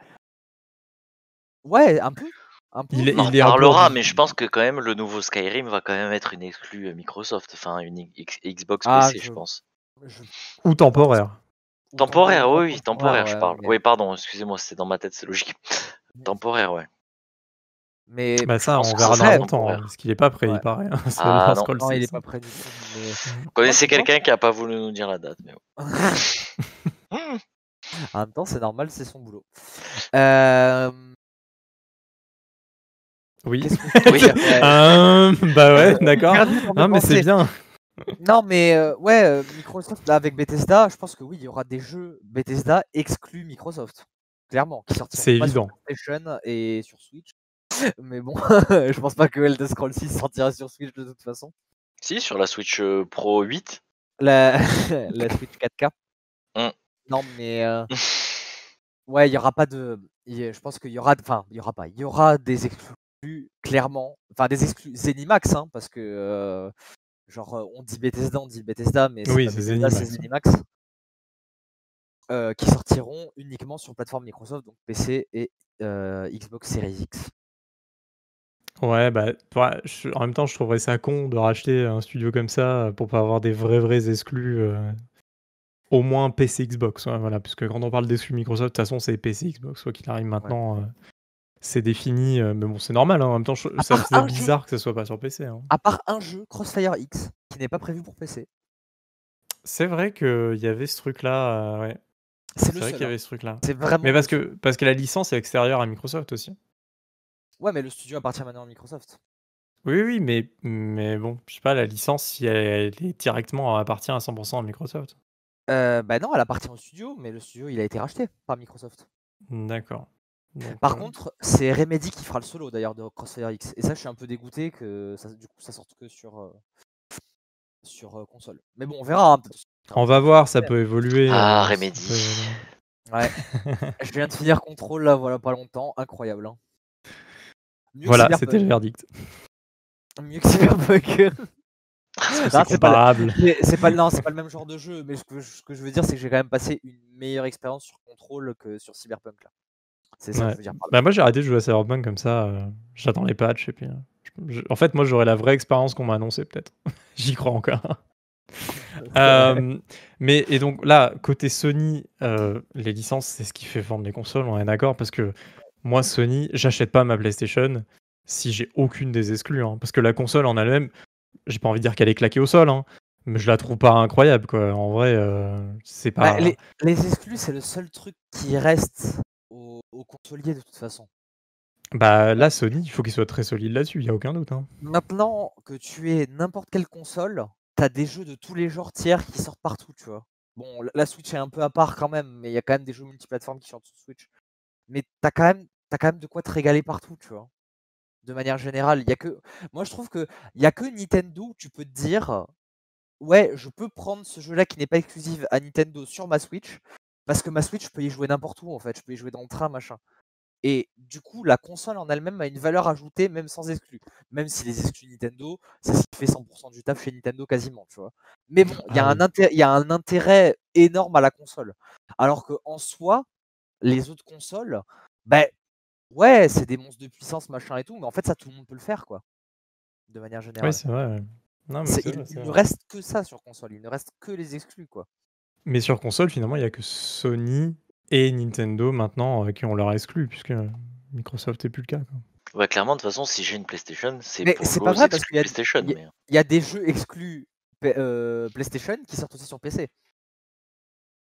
S3: ouais, un peu, un peu.
S1: Il est-
S2: On en
S1: il est
S2: parlera, mais je pense que quand même le nouveau Skyrim va quand même être une exclue euh, Microsoft, enfin une X- Xbox
S3: Ah,
S2: PC, je
S3: je-
S2: pense.
S3: Je-
S1: Ou temporaire
S2: Temporaire, oui, temporaire, je parle.
S3: mais-
S2: Oui, pardon, excusez-moi, c'était dans ma tête, c'est logique. Temporaire, ouais.
S3: Mais
S1: Bah ça, on verra
S2: ça
S1: dans longtemps, hein, parce qu'il est pas prêt, il
S3: Ouais.
S1: paraît. hein,
S2: Ah, non.
S1: Scrolls
S3: non, il est
S1: 6.
S3: pas prêt du tout. Mais...
S2: Vous connaissez quelqu'un qui a pas voulu nous dire la date, mais bon.
S3: En même temps, c'est normal, c'est son boulot. Euh,
S1: Oui.
S3: Que
S2: Oui.
S1: Euh, bah ouais, d'accord. Non, mais c'est bien.
S3: Non, mais euh, ouais, euh, Microsoft, là, avec Bethesda, je pense que oui, il y aura des jeux Bethesda exclus Microsoft. Clairement, qui sortiront pas
S1: évident.
S3: sur PlayStation et sur Switch. Mais bon, je pense pas que Elder Scrolls 6 sortira sur Switch de toute façon.
S2: Si, sur la Switch euh, Pro 8.
S3: La, la Switch 4K.
S2: Mm.
S3: Non, mais euh, ouais, il y aura pas de. Je pense qu'il y aura. Enfin, il y aura pas. Il y aura des exclus, clairement. Enfin, des exclus Zenimax, hein, parce que. euh, genre, euh, on dit Bethesda, on dit Bethesda, mais
S1: Oui, c'est
S3: Bethesda, c'est
S1: Zenimax,
S3: Zenimax. euh, qui sortiront uniquement sur plateforme Microsoft, donc PC et euh, Xbox Series X.
S1: Ouais, bah, je- en même temps, je trouverais ça con de racheter un studio comme ça euh, pour pas avoir des vrais, vrais exclus. euh, au moins PC Xbox, ouais, voilà, puisque quand on parle d'exclus Microsoft, de toute façon, c'est PC Xbox, quoi qu'il arrive maintenant. euh, c'est défini, euh, mais bon, c'est normal. hein, En même temps, je-
S3: À
S1: ça
S3: part
S1: faisait
S3: un jeu.
S1: bizarre que ce soit pas sur PC. hein.
S3: À part un jeu, Crossfire X, qui n'est pas prévu pour PC.
S1: C'est vrai qu'il y avait ce truc-là. euh, ouais.
S3: C'est
S1: C'est
S3: le
S1: vrai
S3: seul.
S1: qu'il y
S3: hein.
S1: avait ce truc-là.
S3: C'est vraiment.
S1: Mais parce que, parce que la licence est extérieure à Microsoft aussi.
S3: Ouais, mais le studio appartient maintenant à Microsoft.
S1: Oui, oui, mais, mais bon, je sais pas, la licence, si elle, elle est directement appartient à 100% à Microsoft.
S3: Euh, bah non, elle appartient au studio, mais le studio, il a été racheté par Microsoft.
S1: D'accord.
S3: Par
S1: euh,
S3: contre, c'est Remedy qui fera le solo d'ailleurs de Crossfire X. Et ça, je suis un peu dégoûté que ça, du coup, ça sorte que sur, euh, sur euh, console. Mais bon, on verra. hein,
S1: on va voir, ça peut évoluer.
S2: Ah,
S1: euh, ça
S2: Remedy.
S1: peut évoluer.
S3: Ouais. je viens de finir Control là, voilà, pas longtemps. Incroyable. hein. Mieux
S1: Voilà, c'était le verdict.
S3: Mieux que Cyberpunk.
S1: C'est
S3: pas,
S1: comparable
S3: c'est c'est pas, non, c'est pas le même genre de jeu, mais ce que, je- ce que je veux dire, c'est que j'ai quand même passé une meilleure expérience sur Control que sur Cyberpunk. là. C'est ça que je veux dire.
S1: Bah moi j'ai arrêté de jouer à Cyberpunk comme ça, euh, j'attends les patchs et puis... euh, je- je- en fait moi j'aurais la vraie expérience qu'on m'a annoncé peut-être. J'y crois encore. Euh, mais et donc là, côté Sony, euh, les licences c'est ce qui fait vendre les consoles, on est d'accord Parce que moi Sony, j'achète pas ma PlayStation si j'ai aucune des exclus. hein, parce que la console en elle-même, j'ai pas envie de dire qu'elle est claquée au sol, hein, mais je la trouve pas incroyable quoi. En vrai, euh, c'est pas...
S3: Bah, les, les exclus, c'est le seul truc qui reste aux, aux consoliers de toute façon.
S1: Bah là Sony, il faut qu'il soit très solide là-dessus, il y a aucun doute. hein.
S3: Maintenant que tu es n'importe quelle console, t'as des jeux de tous les genres tiers qui sortent partout, tu vois. Bon, la- la Switch est un peu à part quand même, mais il y a quand même des jeux multiplateformes qui sortent sur Switch. Mais t'as quand même, t'as quand même de quoi te régaler partout, tu vois? De manière générale, il y a que, moi je trouve que il y a que Nintendo où tu peux te dire, ouais, je peux prendre ce jeu-là qui n'est pas exclusif à Nintendo sur ma Switch, parce que ma Switch, je peux y jouer n'importe où en fait, je peux y jouer dans le train, machin. Et du coup, la console en elle-même a une valeur ajoutée, même sans exclus. Même si les exclus Nintendo, c'est ce qui fait 100% du taf chez Nintendo quasiment, tu vois? Mais bon, il y, a
S1: Ah
S3: un inté- il y a un intérêt énorme à la console. Alors qu'en soi, les autres consoles, ben ouais, c'est des monstres de puissance, machin et tout, mais en fait, ça, tout le monde peut le faire, quoi. De manière générale.
S1: Oui, c'est vrai. ouais. Non, mais,
S3: C'est-
S1: c'est
S3: il,
S1: vrai,
S3: il
S1: c'est
S3: ne reste que ça sur console, il ne reste que les exclus, quoi.
S1: Mais sur console, finalement, il n'y a que Sony et Nintendo maintenant euh, qui ont leur exclu, puisque Microsoft n'est plus le cas. quoi.
S2: Ouais, clairement, de toute façon, si j'ai une PlayStation, c'est
S3: Mais
S2: pour
S3: c'est
S2: jouer
S3: pas vrai, parce
S2: exclus
S3: qu'il y a-
S2: PlayStation.
S3: il y a-
S2: mais- euh,
S3: Il y a des jeux exclus euh, PlayStation qui sortent aussi sur PC.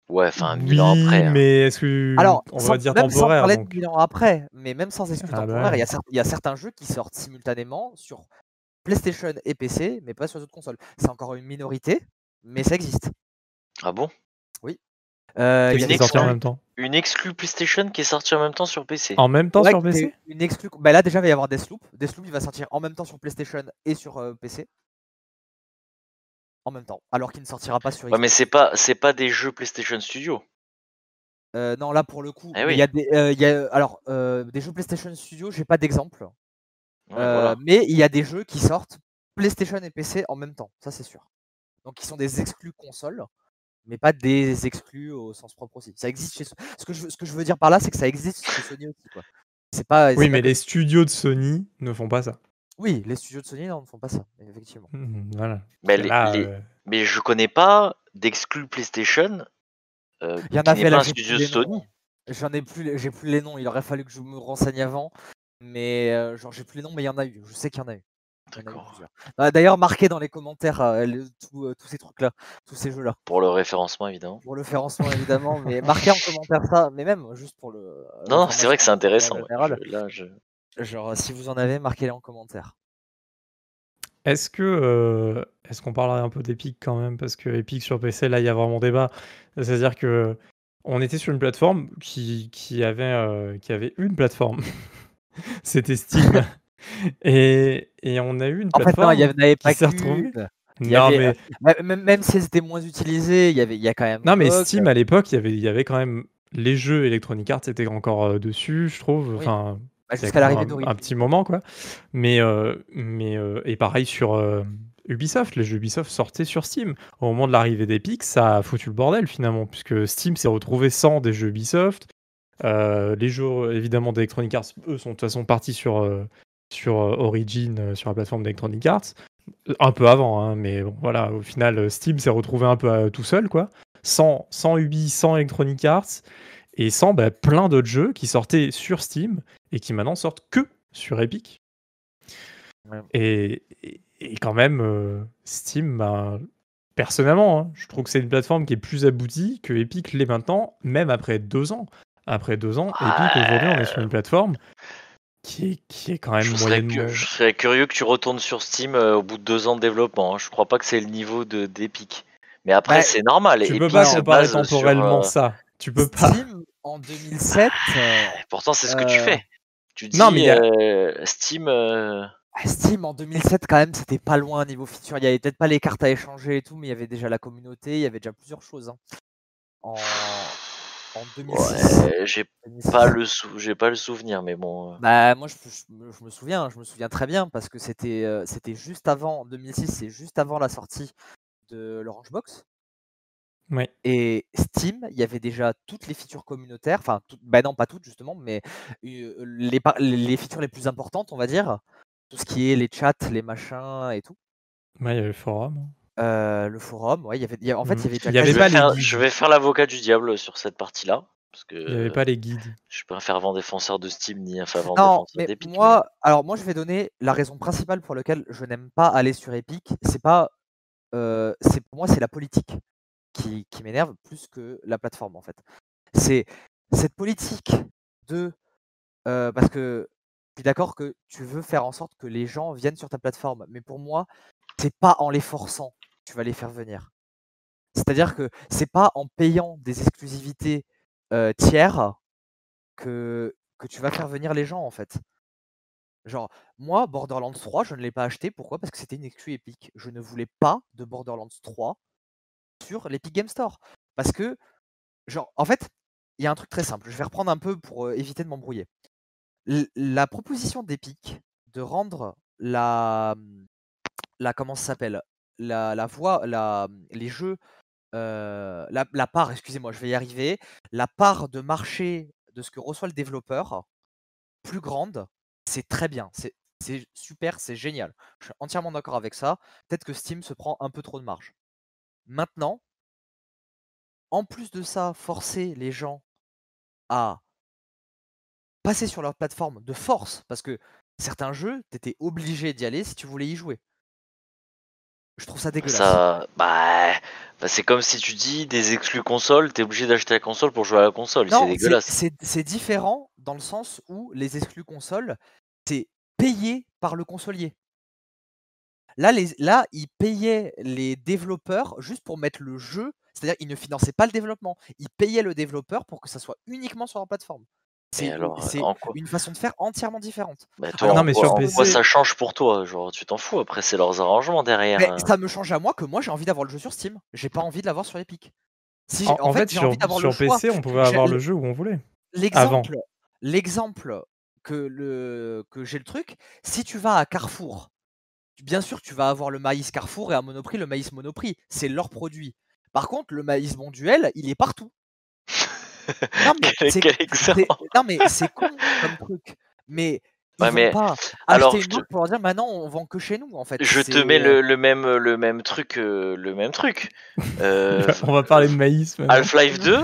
S2: Ouais, enfin,
S1: oui,
S2: ans après. hein.
S1: mais est-ce que
S3: Alors,
S1: on
S3: sans-
S1: va dire
S3: même sans
S1: temporaire
S3: parler de
S1: donc.
S3: bilan après, mais même sans exclus
S1: Ah bah
S3: temporaires, il y, a y certains jeux qui sortent simultanément sur PlayStation et PC, mais pas sur d'autres consoles. C'est encore une minorité, mais ça existe.
S2: Ah bon?
S3: Euh,
S1: en même temps?
S2: Une exclue PlayStation qui est sortie en même temps sur PC.
S1: En même temps
S3: Ouais,
S1: sur PC
S3: une exclue. Bah là déjà il va y avoir Deathloop. Deathloop il va sortir en même temps sur PlayStation et sur euh, PC. En même temps, alors qu'il ne sortira pas sur
S2: Ouais,
S3: Xbox.
S2: mais c'est pas, c'est pas des jeux PlayStation Studio.
S3: Euh, non, là pour le coup,
S2: Eh
S3: mais
S2: oui.
S3: il y a des, euh, il y a, alors euh, des jeux PlayStation Studio, j'ai pas d'exemple,
S2: Ouais,
S3: Euh,
S2: voilà.
S3: mais il y a des jeux qui sortent PlayStation et PC en même temps, ça c'est sûr. Donc qui sont des exclus console, mais pas des exclus au sens propre aussi. Ça existe chez ce que je, veux- ce que je veux dire par là, c'est que ça existe chez Sony aussi, quoi. C'est pas.
S1: Oui,
S3: c'est
S1: mais
S3: pas
S1: les studios de Sony ne font pas ça.
S3: Oui, les studios de Sony non, ne font pas ça, effectivement.
S1: Mhm, Voilà.
S2: Mais, les-
S1: là,
S2: les-
S1: euh,
S2: mais je connais pas d'exclus PlayStation euh,
S3: Il y en là,
S2: studio
S3: les
S2: Sony.
S3: noms. J'en ai plus, les- j'ai plus les noms. Il aurait fallu que je me renseigne avant, mais euh, genre j'ai plus les noms, mais il y en a eu. Je sais qu'il y en a eu. A
S2: D'accord.
S3: plusieurs. Ah, D'ailleurs, marquez dans les commentaires euh, le- tout, euh, tous ces trucs-là, tous ces jeux-là.
S2: Pour le référencement, évidemment.
S3: Pour le référencement évidemment, mais marquez en commentaire ça, mais même juste pour le.
S2: Non, non, c'est vrai que c'est intéressant.
S3: en
S2: ouais.
S3: général.
S2: Je- là, je...
S3: Genre, si vous en avez, marquez-les en commentaire.
S1: Est-ce que euh, est-ce qu'on parlerait un peu d'Epic quand même? Parce que Epic sur PC là il y a vraiment débat. C'est-à-dire que on était sur une plateforme qui, qui avait euh, qui avait une plateforme. C'était Steam. et, et on a eu une
S3: En fait, non,
S1: plateforme
S3: il y en avait
S1: qui s'est retrouvée.
S3: qu'une. il y
S1: Non
S3: avait-
S1: mais
S3: Bah, Même, même si étaient moins utilisées, il y avait, il y a quand même.
S1: non mais Steam à l'époque il y avait il y avait quand même les jeux Electronic Arts étaient encore euh, dessus je trouve.
S3: Oui.
S1: Enfin
S3: bah, jusqu'à l'arrivée
S1: un, un petit moment quoi. Mais euh, mais euh, et pareil sur euh, Ubisoft, les jeux Ubisoft sortaient sur Steam. Au moment de l'arrivée d'Epic, ça a foutu le bordel finalement puisque Steam s'est retrouvé sans des jeux Ubisoft. Les jeux évidemment d'Electronic Arts, eux sont de toute façon partis sur sur Origin, sur la plateforme d'Electronic Arts. Un peu avant, hein, mais bon, voilà, au final, Steam s'est retrouvé un peu tout seul, quoi. Sans, sans Ubi, sans Electronic Arts. Et sans bah, plein d'autres jeux qui sortaient sur Steam et qui maintenant sortent que sur Epic.
S3: Ouais.
S1: Et, et- et quand même, euh, Steam, bah, personnellement, hein, je trouve que c'est une plateforme qui est plus aboutie que Epic l'est maintenant, même après deux ans. Après deux ans, Epic, aujourd'hui, on est sur une plateforme qui est, qui est quand même
S2: Je serais,
S1: moyennement...
S2: cu- je serais curieux que tu retournes sur Steam euh, au bout de deux ans de développement. hein. Je crois pas que c'est le niveau de d'Epic. Mais après,
S3: Bah,
S2: c'est normal.
S1: Tu
S2: Epic
S1: peux pas
S2: se
S1: comparer
S2: sur,
S1: temporellement
S2: euh,
S1: ça. Tu peux pas.
S3: Steam en 2007. euh,
S2: Pourtant, c'est ce que tu
S3: Euh,
S2: fais. Tu dis
S1: Non, mais a-
S2: euh, Steam. euh,
S3: Ah, Steam en 2007 quand même c'était pas loin niveau feature. Il y avait peut-être pas les cartes à échanger et tout, mais il y avait déjà la communauté, il y avait déjà plusieurs choses. hein. En, en 2006.
S2: ouais, j'ai
S3: 2006.
S2: pas le sou- j'ai pas le souvenir, mais bon.
S3: Bah moi je, je me- je me souviens, je me souviens très bien parce que c'était euh, c'était juste avant 2006, c'est juste avant la sortie de l'Orange Box. Et Steam, il y avait déjà toutes les features communautaires, enfin, tout- bah non, pas toutes justement, mais euh, les, les features les plus importantes, on va dire, tout ce qui est les chats, les machins et tout.
S1: Ouais, il y avait le forum.
S3: Euh, le forum, ouais, il y avait, il y a- en fait, il y
S1: Mhm.
S3: avait déjà
S1: Il y avait
S2: je, vais
S1: pas les
S2: faire,
S1: guides.
S2: je vais faire l'avocat du diable sur cette partie-là. Parce que
S1: Il n'y avait pas les guides.
S2: je suis pas un fervent défenseur de Steam ni un fervent
S3: Non,
S2: défenseur
S3: mais
S2: d'Epic.
S3: moi, alors moi, je vais donner la raison principale pour laquelle je n'aime pas aller sur Epic. C'est pas, euh, c'est pour moi, c'est la politique qui, m'énerve plus que la plateforme en fait. C'est cette politique de, parce que je suis d'accord que tu veux faire en sorte que les gens viennent sur ta plateforme, mais pour moi, c'est pas en les forçant que tu vas les faire venir. C'est-à-dire que c'est pas en payant des exclusivités tiers que, que tu vas faire venir les gens en fait. Genre, moi, Borderlands 3, je ne l'ai pas acheté. Pourquoi? Parce que c'était une exclu Epic. Je ne voulais pas de Borderlands 3 sur l'Epic Game Store. Parce que, genre, en fait, il y a un truc très simple. Je vais reprendre un peu pour éviter de m'embrouiller. La proposition d'Epic de rendre la, hum, la comment ça s'appelle la, la voix, la, hum, les jeux, la, la part, excusez-moi, je vais y arriver, la part de marché de ce que reçoit le développeur plus grande, c'est très bien, c'est super, c'est génial. Je suis entièrement d'accord avec ça. Peut-être que Steam se prend un peu trop de marge. Maintenant, en plus de ça, forcer les gens à passer sur leur plateforme de force, parce que certains jeux, tu étais obligé d'y aller si tu voulais y jouer. Je trouve ça dégueulasse.
S2: Ça, bah, bah, c'est comme si tu dis des exclus consoles, t'es obligé d'acheter la console pour jouer à la console. C'est dégueulasse.
S3: c'est c'est différent dans le sens où les exclus consoles, c'est payé par le consolier. Là, les, là, ils payaient les développeurs juste pour mettre le jeu, c'est-à-dire ils ne finançaient pas le développement, ils payaient le développeur pour que ça soit uniquement sur leur plateforme.
S2: Mais
S3: C'est
S2: alors,
S3: c'est
S2: en quoi?
S3: une façon de faire entièrement différente.
S2: Toi,
S3: Alors,
S2: en
S1: non, mais
S2: quoi-
S1: sur PC
S2: quoi ça change pour toi? Genre, tu t'en fous. Après, c'est leurs arrangements derrière.
S3: Mais
S2: hein.
S3: ça me change à moi que moi j'ai envie d'avoir le jeu sur Steam. J'ai pas envie de l'avoir sur Epic. Si
S1: En, en fait,
S3: j'ai
S1: sur,
S3: envie d'avoir
S1: sur
S3: le choix.
S1: PC, on pouvait
S3: J'ai-
S1: avoir le jeu où on voulait.
S3: L'exemple, l'exemple que le que j'ai le truc, si tu vas à Carrefour, bien sûr tu vas avoir le maïs Carrefour et à Monoprix le maïs Monoprix, c'est leur produit. Par contre, le maïs Bonduel, il est partout. Non mais c'est non mais c'est con comme truc. Mais ils
S2: Ouais, mais
S3: pas
S2: alors,
S3: acheter
S2: je
S3: une
S2: te-
S3: pour leur dire maintenant on vend que chez nous en fait.
S2: Je te mets le, le même, le même truc, euh, le même truc. Euh,
S1: on va parler de maïs.
S2: Half-Life 2,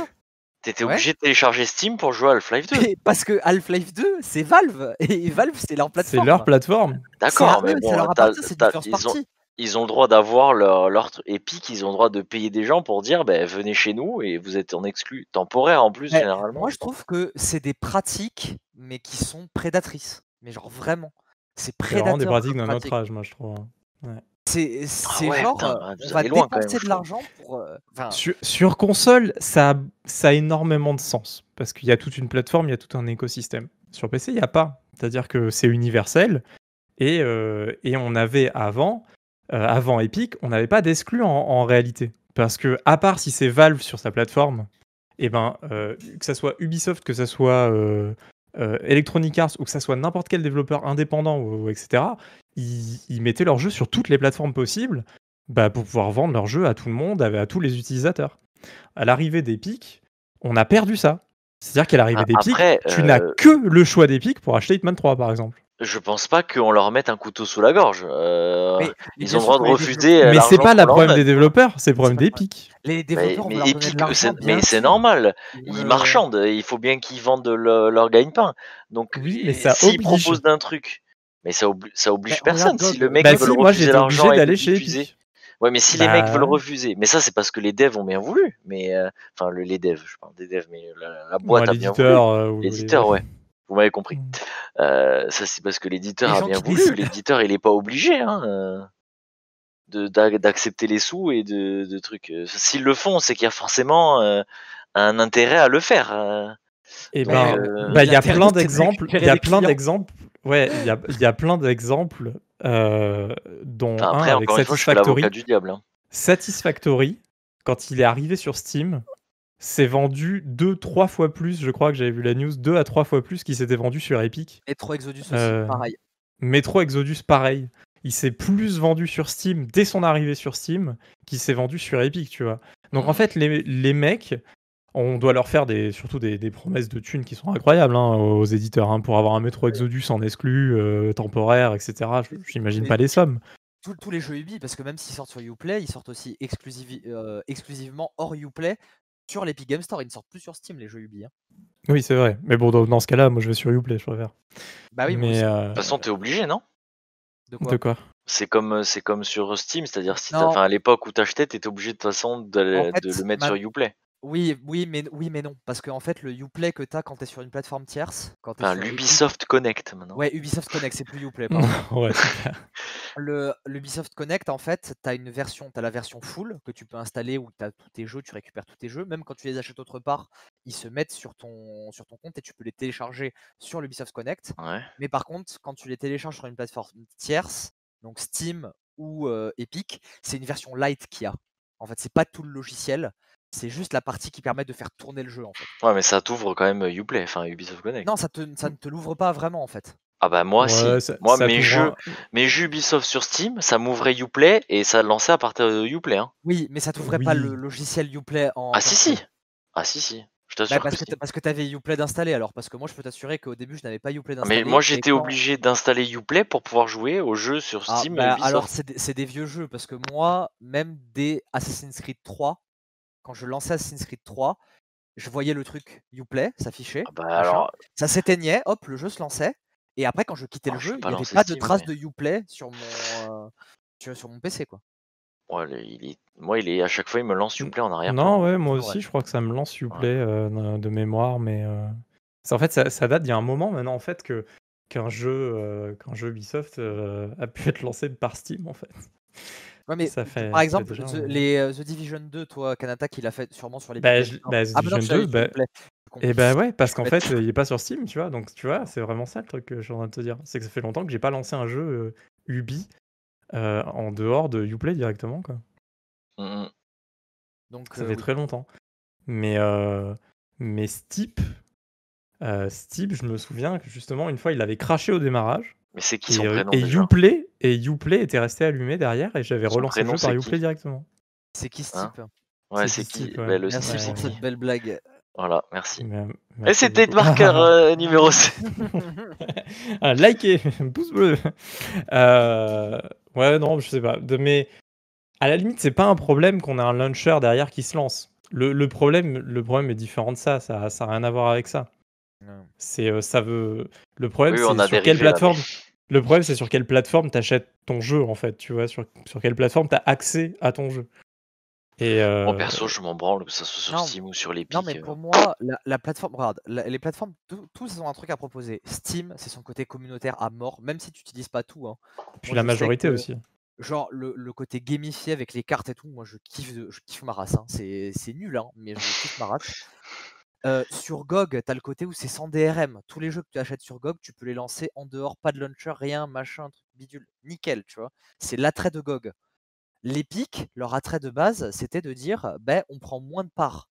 S2: t'étais
S3: Ouais.
S2: obligé de télécharger Steam pour jouer à Half-Life 2.
S3: Mais parce que Half-Life 2, c'est Valve et Valve c'est leur
S1: C'est
S3: plateforme.
S1: leur plateforme.
S2: D'accord,
S3: C'est
S2: mais bon,
S3: leur appartient, du first
S2: ils, ont, ils ont le droit d'avoir leur, leur Epic, ils ont le droit de payer des gens pour dire ben, venez chez nous et vous êtes en exclu temporaire en plus,
S3: Mais
S2: généralement.
S3: Moi, je trouve que c'est des pratiques, mais qui sont prédatrices. Mais genre vraiment, c'est
S1: C'est vraiment
S3: prédateur.
S1: des pratiques d'un autre âge, moi, je trouve. hein.
S3: C'est c'est
S2: ouais,
S3: genre,
S2: putain,
S3: euh, on va dépenser de l'argent pour. euh, enfin,
S1: Sur, sur console, ça, a- ça a énormément de sens. Parce qu'il y a toute une plateforme, il y a tout un écosystème. Sur PC, il n'y a pas. C'est-à-dire que c'est universel. Et, euh, et on avait avant, euh, avant Epic, on n'avait pas d'exclus en, en réalité. Parce que, à part si c'est Valve sur sa plateforme, et ben, euh, que ça soit Ubisoft, que ça soit euh, euh, Electronic Arts, ou que ça soit n'importe quel développeur indépendant, ou, ou etc., ils, ils mettaient leurs jeux sur toutes les plateformes possibles bah, pour pouvoir vendre leurs jeux à tout le monde, à, à tous les utilisateurs. À l'arrivée d'Epic, on a perdu ça. C'est-à-dire qu'à l'arrivée
S2: A-
S1: d'Epic,
S2: après,
S1: tu
S2: euh,
S1: n'as que le choix d'Epic pour acheter Hitman 3, par exemple.
S2: Je pense pas qu'on leur mette un couteau sous la gorge. Euh,
S3: Mais-
S2: ils ont le droit de refuser. euh,
S1: Mais c'est pas le
S2: leur
S1: problème des développeurs, c'est le problème d'Epic.
S3: Les
S2: Mais,
S3: développeurs
S2: mais
S3: leur
S2: Epic, mais c'est normal.
S3: Ils vont-
S2: marchandent. Il faut bien qu'ils vendent le- leur gagne-pain. Donc,
S1: Oui, mais
S2: et
S1: ça
S2: s'ils proposent d'un truc, mais ça, obli- ça oblige
S3: regarde
S2: personne. Si le mec
S1: Bah
S2: veut
S1: si,
S2: le
S1: moi
S2: refuser l'argent
S1: d'aller
S2: le
S1: chez. Epic.
S2: Ouais, mais si les mecs
S1: Bah
S2: veulent
S1: ouais.
S2: refuser, mais ça c'est parce que les devs ont bien voulu. Mais euh, enfin, le- les devs, je parle des devs, mais la, la
S1: Ouais,
S2: boîte a bien voulu.
S1: l'éditeur. euh,
S2: L'éditeur,
S1: les-
S2: ouais. Vous m'avez compris.
S1: Mm.
S2: Euh, ça c'est parce que l'éditeur a bien voulu. L'éditeur il est pas obligé hein, d'accepter les sous et de, de trucs. S'ils le font, c'est qu'il y a forcément euh, un intérêt à le faire.
S1: Et
S2: Donc,
S1: ben,
S2: euh,
S1: bah, il y a plein d'exemples. Il y a plein d'exemples. Ouais, il y a, il y a plein d'exemples, euh, dont
S2: Enfin,
S1: un avec
S2: encore une fois, je suis
S1: Satisfactory.
S2: l'avocat du diable. hein.
S1: Satisfactory, quand il est arrivé sur Steam, s'est vendu deux, trois fois plus. Je crois que j'avais vu la news, deux à trois fois plus qu'il s'était vendu sur Epic.
S3: Metro Exodus aussi,
S1: Euh,
S3: pareil.
S1: Metro Exodus, pareil. Il s'est plus vendu sur Steam dès son arrivée sur Steam qu'il s'est vendu sur Epic, tu vois. Donc en
S2: Mhm.
S1: fait, les, les mecs, on doit leur faire des, surtout des, des promesses de thunes qui sont incroyables hein, aux éditeurs. hein, pour avoir un Metro Exodus en exclu, euh, temporaire, etc. Je- J'imagine pas les sommes.
S3: Tous- tous les jeux Ubi, parce que même s'ils sortent sur Uplay, ils sortent aussi euh, exclusivement hors Uplay sur l'Epic Game Store. Ils ne sortent plus sur Steam, les jeux Ubi. hein.
S1: Oui, c'est vrai. Mais bon, dans, dans ce cas-là, moi je vais sur Uplay, je préfère.
S3: Bah oui,
S1: Mais euh,
S2: De toute façon, t'es obligé, non?
S3: De quoi?
S1: De quoi?
S2: C'est comme, c'est comme sur Steam, c'est-à-dire si à l'époque où t'achetais, t'étais obligé de toute façon de,
S3: En fait,
S2: de le mettre
S3: ma-
S2: sur Uplay.
S3: Oui, oui, mais, oui, mais non. Parce qu'en fait, le Uplay que tu as quand tu es sur une plateforme tierce, quand t'es
S2: Enfin, l'Ubisoft Connect maintenant.
S3: Ouais, Ubisoft Connect, c'est plus Uplay. pardon.
S1: Ouais, c'est clair.
S3: le l'Ubisoft Connect, en fait, tu as une version, tu as la version full que tu peux installer où tu as tous tes jeux, tu récupères tous tes jeux. Même quand tu les achètes autre part, ils se mettent sur ton, sur ton compte et tu peux les télécharger sur l'Ubisoft Connect.
S2: Ouais.
S3: Mais par contre, quand tu les télécharges sur une plateforme tierce, donc Steam ou euh, Epic, c'est une version light qu'il y a. En fait, c'est pas tout le logiciel, c'est juste la partie qui permet de faire tourner le jeu. En fait.
S2: Ouais, mais ça t'ouvre quand même Uplay, enfin Ubisoft Connect.
S3: Non, ça, te, ça ne te l'ouvre pas vraiment en fait.
S2: Ah bah moi,
S1: Ouais,
S2: si.
S1: ça-
S2: Moi,
S1: ça
S2: mes jeux,
S1: un-
S2: mes jeux Ubisoft sur Steam, ça m'ouvrait Uplay et ça lançait à partir de Uplay. Hein.
S3: Oui, mais ça t'ouvrait pas le logiciel Uplay en.
S2: Ah si, si. Ah si, si. Je
S3: Bah,
S2: t'assure
S3: parce,
S2: que
S3: parce que tu avais Uplay d'installer alors, parce que moi je peux t'assurer qu'au début je n'avais pas Uplay d'installer.
S2: Mais moi, j'étais
S3: quand-
S2: obligé d'installer Uplay pour pouvoir jouer aux jeux sur
S3: Ah,
S2: Steam et
S3: bah,
S2: Ubisoft.
S3: alors c'est des, c'est des vieux jeux, parce que moi, même des Assassin's Creed 3, quand je lançais Assassin's Creed 3, je voyais le truc Uplay s'afficher,
S2: Ah bah alors,
S3: ça s'éteignait, hop, le jeu se lançait, et après quand je quittais le
S2: je
S3: jeu, il n'y avait pas de trace
S2: mais-
S3: de Uplay sur mon, euh, sur, mon PC quoi.
S2: ouais, le- il est... moi, il est à chaque fois, il me lance Uplay en arrière.
S1: Non, ouais, moi aussi, je crois que ça me lance Uplay euh, de- mémoire, mais euh, en fait, ça, ça date d'il y a un moment maintenant, en fait, que qu'un jeu, euh, qu'un jeu Ubisoft euh, a pu être lancé par Steam, en fait.
S3: Ouais, mais
S1: Ça
S3: t-
S1: fait-
S3: par
S1: ça fait
S3: exemple, The, les euh, The Division 2, toi, Kanata, qui l'a fait sûrement sur les
S1: Bah, je- bah, The
S3: Ah, non,
S1: Division
S3: tu l'as
S1: 2,
S3: eu sur
S1: bah. Et bah ouais, parce qu'en fait, il est pas sur Steam, tu vois? Donc, tu vois, c'est vraiment ça le truc que je suis en train de te dire. C'est que ça fait longtemps que j'ai pas lancé un jeu euh, Ubi euh, en dehors de Uplay directement, quoi.
S2: Mm, mm.
S3: Donc,
S1: Ça
S3: euh,
S1: fait
S3: oui.
S1: très longtemps. Mais, euh, mais Steep, euh, Steep, je me souviens que justement, une fois, il avait craché au démarrage.
S2: Mais c'est qui
S1: Et,
S2: son
S1: euh,
S2: prénom
S1: et
S2: déjà
S1: Uplay, et Uplay était resté allumé derrière, et j'avais relancé le jeu par
S2: c'est
S1: Uplay
S2: qui?
S1: directement.
S3: C'est qui ce
S2: Hein?
S3: type?
S2: Ouais,
S1: c'est
S2: qui
S1: ouais.
S2: Bah, Le
S3: Merci pour cette belle blague.
S2: Voilà, merci.
S1: Mais-
S2: Et c'était
S1: beaucoup.
S2: marqueur euh, numéro 7.
S1: Ah, likez, pouce bleu. Euh, ouais, non, je sais pas. De, mais à la limite, c'est pas un problème qu'on ait un launcher derrière qui se lance. Le, le problème, le problème est différent de ça. Ça, ça a rien à voir avec ça. C'est, euh, ça veut. Le problème,
S2: Oui,
S1: c'est sur quelle plateforme. Le problème, c'est sur quelle plateforme t'achètes ton jeu, en fait. Tu vois, sur, sur quelle plateforme t'as accès à ton jeu. Et euh,
S2: Moi, perso, je m'en branle, que ça soit sur
S3: non,
S2: Steam ou sur l'Epic.
S3: Non, mais
S2: euh.
S3: pour moi, la, la plateforme, regarde, la- les plateformes, tout- tous ont un truc à proposer. Steam, c'est son côté communautaire à mort, même si tu n'utilises pas tout. hein.
S1: puis
S3: Moi,
S1: la majorité
S3: que,
S1: aussi.
S3: Genre, le, le côté gamifié avec les cartes et tout, moi, je kiffe, de- je kiffe ma race. hein. C'est c'est nul, hein, mais je kiffe ma race. Euh, sur GOG, tu as le côté où c'est sans DRM. Tous les jeux que tu achètes sur GOG, tu peux les lancer en dehors, pas de launcher, rien, machin, truc bidule. Nickel, tu vois. C'est l'attrait de GOG. L'Epic, leur attrait de base, c'était de dire ben, on prend moins de parts.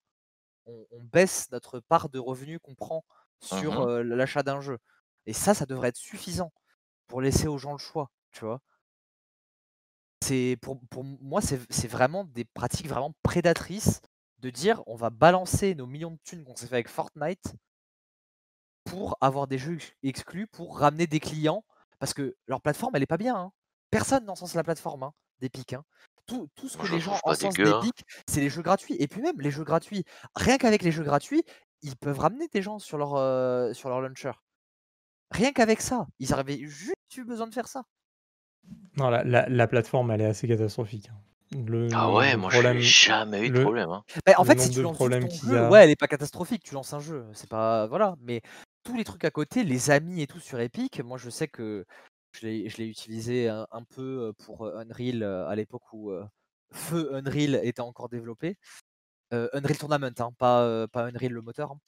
S3: On, on baisse notre part de revenus qu'on prend sur
S2: Mhm.
S3: euh, l'achat d'un jeu. Et ça, ça devrait être suffisant pour laisser aux gens le choix, tu vois. C'est pour, pour moi, c'est vraiment des pratiques vraiment prédatrices de dire on va balancer nos millions de thunes qu'on s'est fait avec Fortnite pour avoir des jeux ex- exclus, pour ramener des clients parce que leur plateforme, elle est pas bien. hein. Personne n'encense la plateforme hein, d'Epic. hein. Tout, tout ce que
S2: je
S3: les gens
S2: pas
S3: encensent
S2: hein.
S3: d'Epic, c'est les jeux gratuits. Et puis même les jeux gratuits, rien qu'avec les jeux gratuits, ils peuvent ramener des gens sur leur, euh, sur leur launcher. Rien qu'avec ça, ils avaient juste eu besoin de faire ça.
S1: Non, la, la- la plateforme, elle est assez catastrophique. Le
S2: Ah ouais, moi
S1: problèmes-
S2: j'ai jamais eu de
S1: le-
S2: problème. hein.
S3: Bah, en
S1: Le
S3: fait, si tu lances ton jeu,
S1: a.
S3: ouais, elle est pas catastrophique. Tu lances un jeu, c'est pas voilà. Mais tous les trucs à côté, les amis et tout sur Epic, moi je sais que je l'ai je l'ai utilisé un, un peu euh, pour euh, Unreal euh, à l'époque où euh, Feu Unreal était encore développé. Euh, Unreal Tournament, hein, pas euh, pas Unreal le moteur. hein.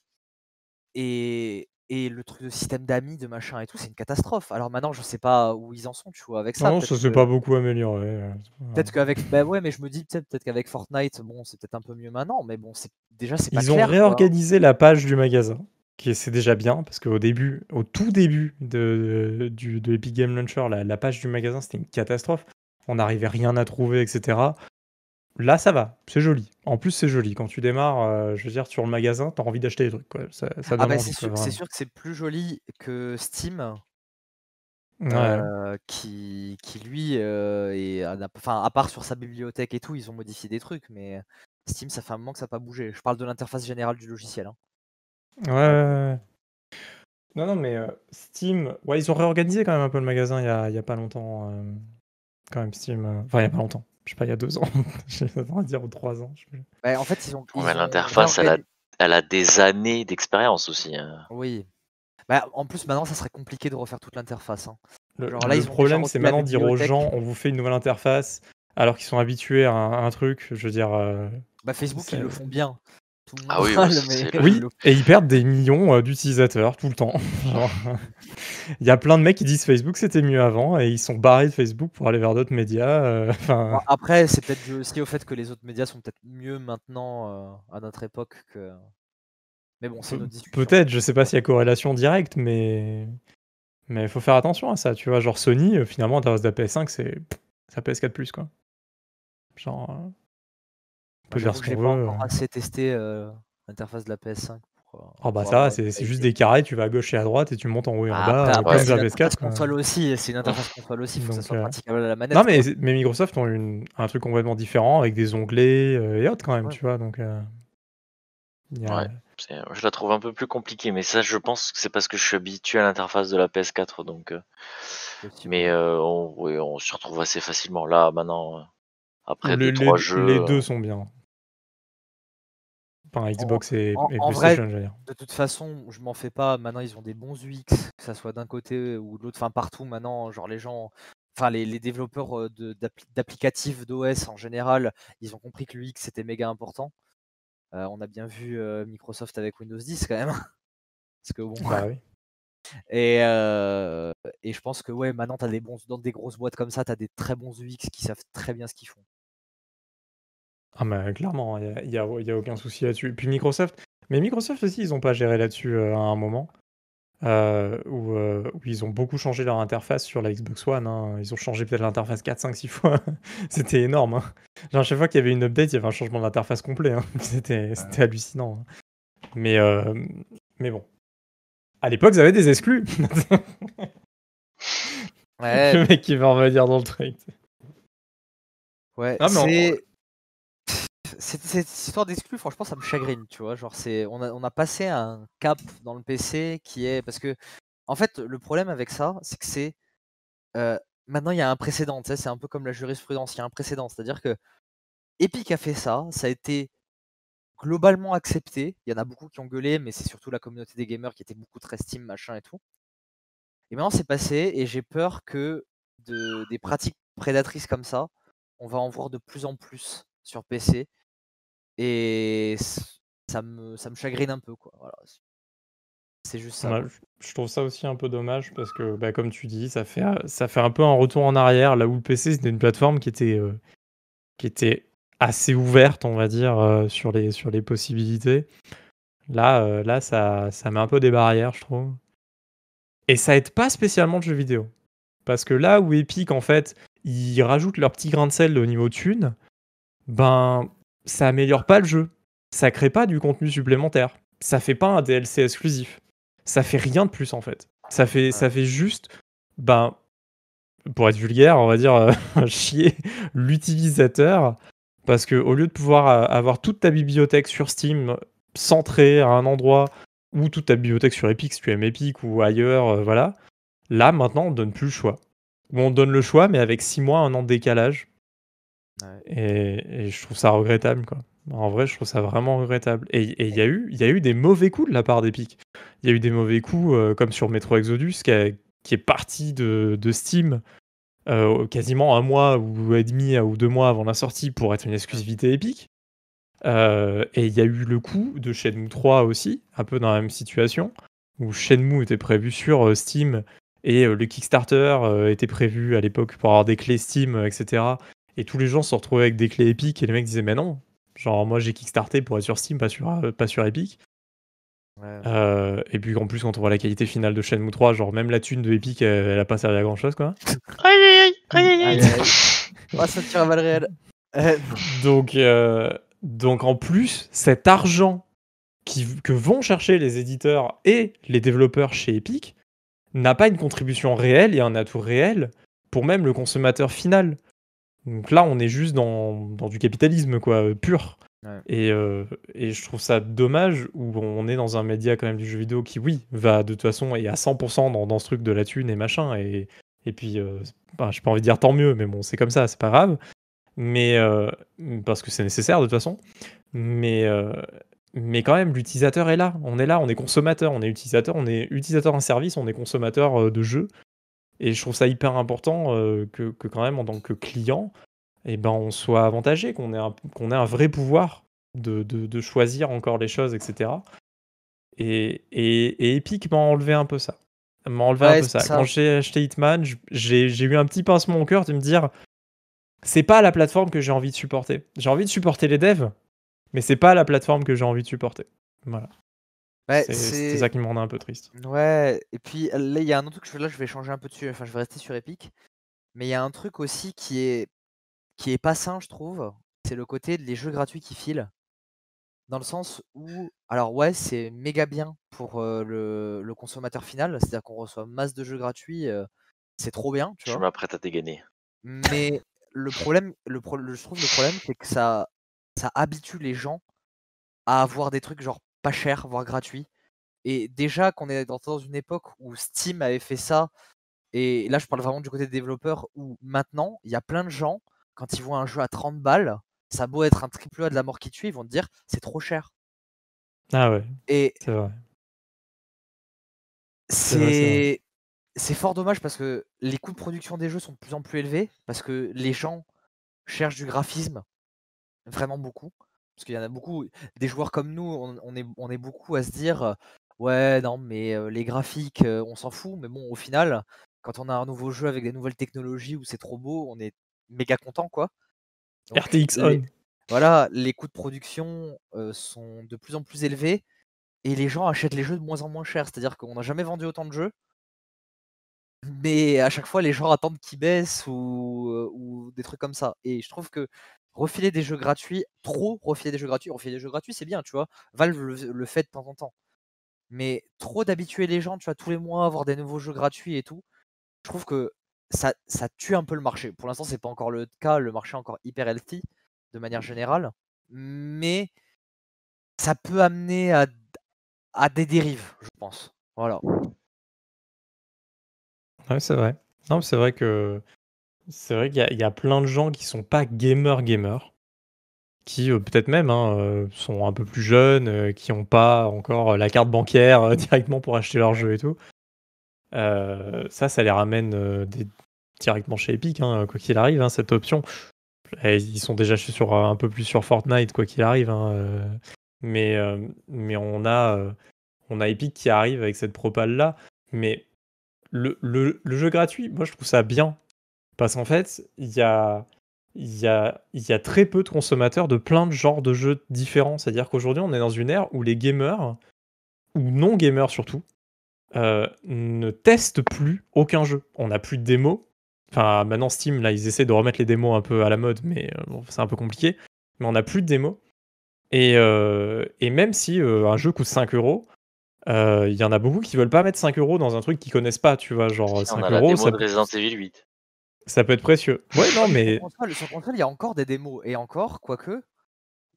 S3: Et et le truc de système d'amis, de machin et tout, c'est une catastrophe. Alors maintenant, je sais pas où ils en sont, tu vois, avec ça.
S1: Non, ça s'est
S3: que-
S1: pas beaucoup amélioré. euh,
S3: Peut-être qu'avec. Bah ouais, mais je me dis peut-être qu'avec Fortnite, bon, c'est peut-être un peu mieux maintenant, mais bon, c'est déjà c'est pas
S1: Ils ont
S3: quoi.
S1: réorganisé la page du magasin, qui est- c'est déjà bien, parce qu'au début, au tout début de, de Epic Game Launcher, la, la page du magasin, c'était une catastrophe. On n'arrivait rien à trouver, etc. Là, ça va, c'est joli. En plus, c'est joli. Quand tu démarres, euh, je veux dire, sur le magasin, t'as envie d'acheter des trucs. Quoi. Ça, ça
S3: Ah bah c'est sûr, c'est
S1: vraiment.
S3: sûr que c'est plus joli que Steam,
S1: Ouais.
S3: euh, qui, qui lui euh, est, à n'a- enfin à part sur sa bibliothèque et tout, ils ont modifié des trucs, mais Steam, ça fait un moment que ça n'a pas bougé. Je parle de l'interface générale du logiciel. hein.
S1: Ouais, ouais, ouais. Non, non, mais euh, Steam, ouais, ils ont réorganisé quand même un peu le magasin il y a, a pas longtemps. quand même, Steam. Enfin, il y a pas longtemps. Je sais pas, il y a deux ans. J'ai à dire ou trois ans. je sais plus.
S3: Bah, en fait, ils ont. ils
S2: Ouais,
S3: ont
S2: l'interface, elle a,
S3: réorgani-
S2: elle a des années d'expérience aussi. hein.
S3: Oui. Bah, en plus, maintenant, ça serait compliqué de refaire toute l'interface. hein.
S1: Le,
S3: Genre là,
S1: le
S3: ils ont déjà
S1: problème, c'est maintenant de dire aux gens, on vous fait une nouvelle interface, alors qu'ils sont habitués à un, à un truc. Je veux dire, euh,
S3: Bah, Facebook, ils le font bien. Tout le monde
S2: Ah oui,
S3: mais
S1: et ils perdent des millions euh, d'utilisateurs tout le temps. Genre, Il y a plein de mecs qui disent Facebook c'était mieux avant et ils sont barrés de Facebook pour aller vers d'autres médias. euh,
S3: après, c'est peut-être dû aussi au fait que les autres médias sont peut-être mieux maintenant euh, à notre époque que. Mais bon, c'est
S1: Pe-. Peut-être, je sais pas s'il y a corrélation directe, mais mais il faut faire attention à ça. Tu vois, genre Sony, finalement, interface de la PS5, c'est sa PS4 quoi. Genre, euh, peut
S3: j'avoue
S1: ce qu'on
S3: pas
S1: veut.
S3: encore
S1: euh.
S3: assez testé euh, l'interface de la PS5 pour.
S1: Oh bah ça c'est juste des carrés, tu vas à gauche et à droite et tu montes en haut et en
S3: Ah,
S1: bas,
S3: après,
S1: euh, comme
S3: c'est
S1: sur
S3: une
S1: la
S3: interface
S1: PS4. quoi.
S3: console aussi, c'est une interface console aussi, il faut que ça
S1: Donc,
S3: soit
S1: euh,
S3: praticable à la manette.
S1: Non, mais, mais Microsoft ont une, un truc complètement différent avec des onglets euh, et autres quand même,
S3: Ouais.
S1: tu vois. Donc, euh,
S2: Ouais. Je la trouve un peu plus compliquée, mais ça, je pense que c'est parce que je suis habitué à l'interface de la PS4. Donc, euh, mais euh, on, oui, on s'y retrouve assez facilement. Là, maintenant, après
S1: les,
S2: deux,
S1: les-
S2: trois jeux.
S1: les deux sont bien. Enfin, Xbox et,
S3: en-
S1: et
S3: en vrai,
S1: PlayStation.
S3: De toute façon, je m'en fais pas. Maintenant, ils ont des bons UX, que ça soit d'un côté ou de l'autre, enfin partout. Maintenant, genre les gens, enfin les, les développeurs euh, d'applicatifs d'OS en général, ils ont compris que l'UX c'était méga important. Euh, on a bien vu euh, Microsoft avec Windows 10 quand même. Parce que bon.
S1: Bah oui.
S3: Et, euh, et je pense que ouais, maintenant t'as des bons dans des grosses boîtes comme ça, t'as des très bons UX qui savent très bien ce qu'ils font.
S1: Ah, mais clairement, il n'y a, a- il y a aucun souci là-dessus. Puis Microsoft, mais Microsoft aussi, ils n'ont pas géré là-dessus euh, à un moment. euh, où, euh, où ils ont beaucoup changé leur interface sur la Xbox One. hein. Ils ont changé peut-être l'interface 4, 5, 6 fois. C'était énorme. hein. Genre, à chaque fois qu'il y avait une update, il y avait un changement d'interface complet. hein. C'était c'était hallucinant. hein. Mais, euh, mais bon. À l'époque, ils avaient des exclus.
S3: Ouais,
S1: Le mec qui va revenir dans le truc.
S3: Ouais,
S1: Ah,
S3: c'est. Cette histoire d'exclus, franchement, ça me chagrine, tu vois. Genre, c'est, on a, passé un cap dans le PC qui est. Parce que, en fait, le problème avec ça, c'est que c'est. euh, maintenant, il y a un précédent, c'est un peu comme la jurisprudence, il y a un précédent. C'est-à-dire que Epic a fait ça, ça a été globalement accepté. Il y en a beaucoup qui ont gueulé, mais c'est surtout la communauté des gamers qui était beaucoup très Steam, machin et tout. Et maintenant, c'est passé, et j'ai peur que de, des pratiques prédatrices comme ça, on va en voir de plus en plus sur PC. Et ça me, ça me chagrine un peu, quoi. Voilà. C'est juste ça.
S1: Ouais,
S3: quoi.
S1: je trouve ça aussi un peu dommage parce que, bah, comme tu dis, ça fait, euh, ça fait un peu un retour en arrière, là où le PC c'était une plateforme qui était, euh, qui était assez ouverte, on va dire, euh, sur, les, sur les possibilités. Là, euh, là ça, ça met un peu des barrières, je trouve. Et ça aide pas spécialement le jeu vidéo. Parce que là où Epic, en fait, ils rajoutent leur petit grain de sel au niveau thune, ben, ça améliore pas le jeu. Ça crée pas du contenu supplémentaire. Ça fait pas un DLC exclusif. Ça fait rien de plus, en fait. Ça fait, ça fait juste, ben, pour être vulgaire, on va dire, euh, chier l'utilisateur. Parce que au lieu de pouvoir euh, avoir toute ta bibliothèque sur Steam centrée à un endroit ou toute ta bibliothèque sur Epic, si tu aimes Epic ou ailleurs, euh, voilà. Là, maintenant, on donne plus le choix. Ou on donne le choix, mais avec 6 mois, un an de décalage. Et, je trouve ça regrettable, quoi. En vrai, je trouve ça vraiment regrettable. Et il y, a eu- y a eu des mauvais coups de la part d'Epic. Il y a eu des mauvais coups, euh, comme sur Metro Exodus, qui, est parti de, Steam euh, quasiment un mois ou et demi ou deux mois avant la sortie pour être une exclusivité Epic. Euh, et il y a eu le coup de Shenmue 3 aussi, un peu dans la même situation, où Shenmue était prévu sur Steam et le Kickstarter était prévu à l'époque pour avoir des clés Steam, etc. Et tous les gens se retrouvaient avec des clés Epic et les mecs disaient mais non, genre moi j'ai Kickstarté pour être sur Steam, pas sur, euh, pas sur Epic.
S3: Ouais.
S1: Euh, et puis en plus quand on voit la qualité finale de Shenmue 3, genre même la thune de Epic, elle, elle a pas servi à grand chose quoi.
S2: Aïe aïe aïe aïe aïe
S3: Aïe,
S2: aïe.
S3: aïe. Ça tire à balles réelles. Euh,
S1: Donc, euh, donc en plus, cet argent qui, que vont chercher les éditeurs et les développeurs chez Epic n'a pas une contribution réelle et un atout réel pour même le consommateur final. Donc là, on est juste dans, dans du capitalisme quoi, euh, pur.
S3: Ouais.
S1: Et, euh, et je trouve ça dommage où on est dans un média quand même du jeu vidéo qui, oui, va de toute façon et à 100% dans, dans ce truc de la thune et machin. Et, et puis, euh, bah, j'ai pas envie de dire tant mieux, mais bon, c'est comme ça, c'est pas grave. Mais euh, parce que c'est nécessaire de toute façon. Mais, mais quand même, l'utilisateur est là. On est là, on est consommateur, on est utilisateur, on est utilisateur d'un service, on est consommateur de jeux. Et je trouve ça hyper important euh, que, que quand même, en tant que client, eh ben, on soit avantagé, qu'on ait, qu'on ait un vrai pouvoir de, de, de choisir encore les choses, etc. Et, et, et Epic m'a enlevé un peu ça. M'a enlevé
S3: Ouais,
S1: un peu ça. Quand j'ai acheté Hitman, j'ai j'ai eu un petit pincement au cœur de me dire c'est pas la plateforme que j'ai envie de supporter. J'ai envie de supporter les devs, mais c'est pas la plateforme que j'ai envie de supporter. Voilà.
S3: Ouais,
S1: C'est- ça qui me rendait un peu triste.
S3: Ouais, et puis là, il y a un autre truc, je- là, je vais changer un peu dessus, enfin, je vais rester sur Epic. Mais il y a un truc aussi qui est, qui est pas sain, je trouve. C'est le côté des jeux gratuits qui filent. Dans le sens où, alors ouais, c'est méga bien pour euh, le, le consommateur final, c'est-à-dire qu'on reçoit masse de jeux gratuits, euh, c'est trop bien, tu
S2: Je
S3: vois.
S2: m'apprête à dégainer.
S3: Mais le problème, le pro- je trouve le problème, c'est que ça, ça habitue les gens à avoir des trucs genre pas chers, voire gratuits. Et déjà qu'on est dans, une époque où Steam avait fait ça, et là je parle vraiment du côté des développeurs, où maintenant il y a plein de gens, quand ils voient un jeu à 30 balles, ça a beau être un triple A de la mort qui tue, ils vont te dire c'est trop cher.
S1: Ah ouais,
S3: Et
S1: c'est vrai. c'est c'est
S3: fort dommage parce que les coûts de production des jeux sont de plus en plus élevés, parce que les gens cherchent du graphisme, vraiment beaucoup. Parce qu'il y en a beaucoup, des joueurs comme nous, on, on est, on est beaucoup à se dire Ouais, non, mais les graphiques, on s'en fout. Mais bon, au final, quand on a un nouveau jeu avec des nouvelles technologies où c'est trop beau, on est méga content, quoi. Donc,
S1: RTX
S3: les-
S1: on.
S3: voilà, les coûts de production euh, sont de plus en plus élevés et les gens achètent les jeux de moins en moins cher. C'est-à-dire qu'on n'a jamais vendu autant de jeux, mais à chaque fois, les gens attendent qu'ils baissent ou, ou des trucs comme ça. Et je trouve que refiler des jeux gratuits, trop refiler des jeux gratuits, refiler des jeux gratuits, c'est bien, tu vois. Valve le, fait de temps en temps. Mais trop d'habituer les gens, tu vois, tous les mois, à avoir des nouveaux jeux gratuits et tout, je trouve que ça, tue un peu le marché. Pour l'instant, c'est pas encore le cas, le marché est encore hyper healthy de manière générale, mais ça peut amener à, des dérives, je pense. Voilà.
S1: Ouais, c'est vrai. Non, c'est vrai que c'est vrai qu'il y, a- plein de gens qui sont pas gamer gamer, qui euh, peut-être même hein, euh, sont un peu plus jeunes, euh, qui n'ont pas encore la carte bancaire directement pour acheter leur jeu et tout. Ça, ça les ramène directement chez Epic, hein, quoi qu'il arrive, hein, cette option. Ils sont déjà sur un peu plus sur Fortnite, quoi qu'il arrive. mais, on a, Epic qui arrive avec cette propale là. Mais le jeu gratuit, moi je trouve ça bien. Parce qu'en fait, il y a, y, a, y a très peu de consommateurs de plein de genres de jeux différents. C'est-à-dire qu'aujourd'hui, on est dans une ère où les gamers, ou non gamers surtout, euh, ne testent plus aucun jeu. On n'a plus de démos. Enfin, maintenant, Steam, là, ils essaient de remettre les démos un peu à la mode, mais euh, bon, c'est un peu compliqué. Mais on n'a plus de démos. Et, euh, et même si un jeu coûte 5 euros, il y en a beaucoup qui veulent pas mettre 5 euros dans un truc qu'ils connaissent pas, tu vois. Genre
S2: Si, on
S1: 5
S2: a la
S1: euros,
S2: démo
S1: ça
S2: de Resident Evil 8.
S1: Ça peut être précieux. Ouais, non, mais.
S3: Sur console, sur console, il y a encore des démos. Et encore, quoique.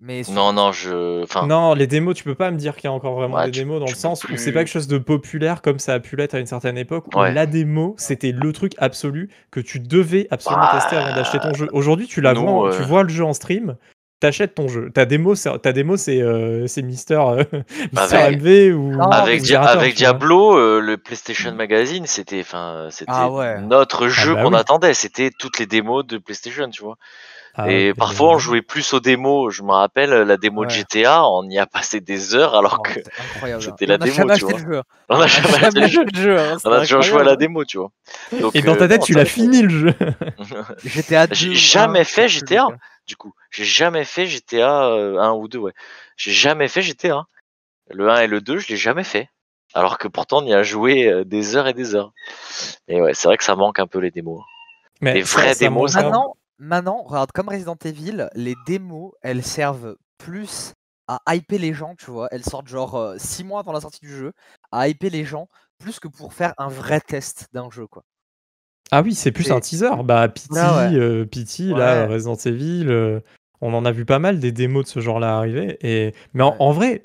S3: Mais sur-
S2: Non, non, je. Enfin,
S1: Non, les démos, tu peux pas me dire qu'il y a encore vraiment
S2: Ouais,
S1: des
S2: tu-
S1: démos dans le sens où c'est pas quelque chose de populaire comme ça a pu l'être à une certaine époque où
S2: Ouais.
S1: la démo c'était le truc absolu que tu devais absolument
S2: Bah,
S1: tester avant d'acheter ton jeu. Aujourd'hui, tu la
S2: nous,
S1: vois,
S2: euh,
S1: tu vois le jeu en stream, t'achètes ton jeu. Ta démo, ta démo, c'est euh, c'est Mister, euh, Mister
S2: Avec-
S1: MV ou
S3: Non,
S2: avec,
S1: ou.
S2: Diablo, euh, le PlayStation Magazine, c'était, enfin, c'était
S3: Ah ouais.
S2: notre jeu
S1: bah
S2: qu'on
S1: oui.
S2: attendait. C'était toutes les démos de PlayStation, tu vois.
S1: Ah,
S2: et parfois, on jouait plus aux démos. Je me rappelle la démo de
S3: Ouais.
S2: GTA, on y a passé des heures alors
S3: Oh,
S2: que c'était la
S3: on
S2: démo, tu
S3: le jeu.
S2: on
S3: a
S2: jamais acheté le jeu.
S3: le jeu. hein,
S2: On a toujours joué à la démo, tu vois. Donc,
S1: Et dans ta
S2: euh,
S1: tête,
S2: non,
S1: tu l'as fini le jeu.
S3: GTA 2.
S2: J'ai jamais
S3: 1,
S2: fait GTA. Du coup, j'ai jamais fait GTA euh, 1 ou 2, ouais. J'ai jamais fait GTA. Le 1 et le 2, je l'ai jamais fait. Alors que pourtant, on y a joué euh, des heures et des heures. Et ouais, c'est vrai que ça manque un peu les démos.
S1: Mais
S2: Les vraies démos, ça-
S1: un-
S3: Maintenant, regarde, comme Resident Evil, les démos, elles servent plus à hyper les gens, tu vois. Elles sortent genre 6 mois avant la sortie du jeu, à hyper les gens, plus que pour faire un vrai test d'un jeu, quoi.
S1: Ah oui, c'est plus
S3: Et-
S1: un teaser. Bah, Pity,
S3: Ah ouais.
S1: euh, Pity, là. Resident Evil, euh, on en a vu pas mal des démos de ce genre-là arriver. Et... Mais en,
S3: Ouais.
S1: en vrai,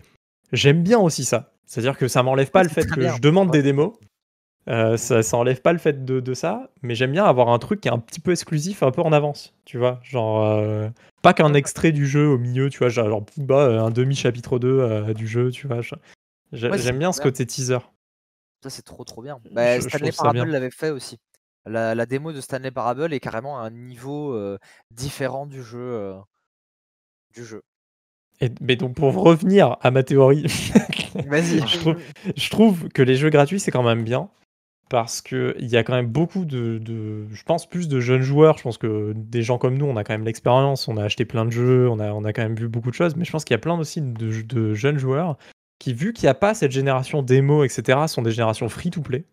S1: j'aime bien aussi ça. C'est-à-dire que ça m'enlève pas le fait que
S3: bien.
S1: je demande des démos. Euh, ça, ça enlève pas le fait de, de ça, mais j'aime bien avoir un truc qui est un petit peu exclusif, un peu en avance, tu vois. Genre, euh, pas qu'un extrait du jeu au milieu, tu vois, genre, genre, bah, un demi-chapitre 2 euh, du jeu, tu vois.
S3: Ouais,
S1: J'aime bien ce
S3: bien.
S1: côté teaser.
S3: Ça, c'est trop trop bien. Bah,
S1: Je-
S3: Stanley Parable l'avait fait aussi. La, la démo de Stanley Parable est carrément à un niveau euh, différent du jeu. euh, du jeu.
S1: Et, mais donc, pour revenir à ma théorie,
S3: Vas-y.
S1: je, trouve, je trouve que les jeux gratuits, c'est quand même bien. Parce qu'il y a quand même beaucoup de, de- Je pense plus de jeunes joueurs. Je pense que des gens comme nous, on a quand même l'expérience. On a acheté plein de jeux. On a, on a quand même vu beaucoup de choses. Mais je pense qu'il y a plein aussi de, de jeunes joueurs qui, vu qu'il n'y a pas cette génération démo, etc., sont des générations free-to-play.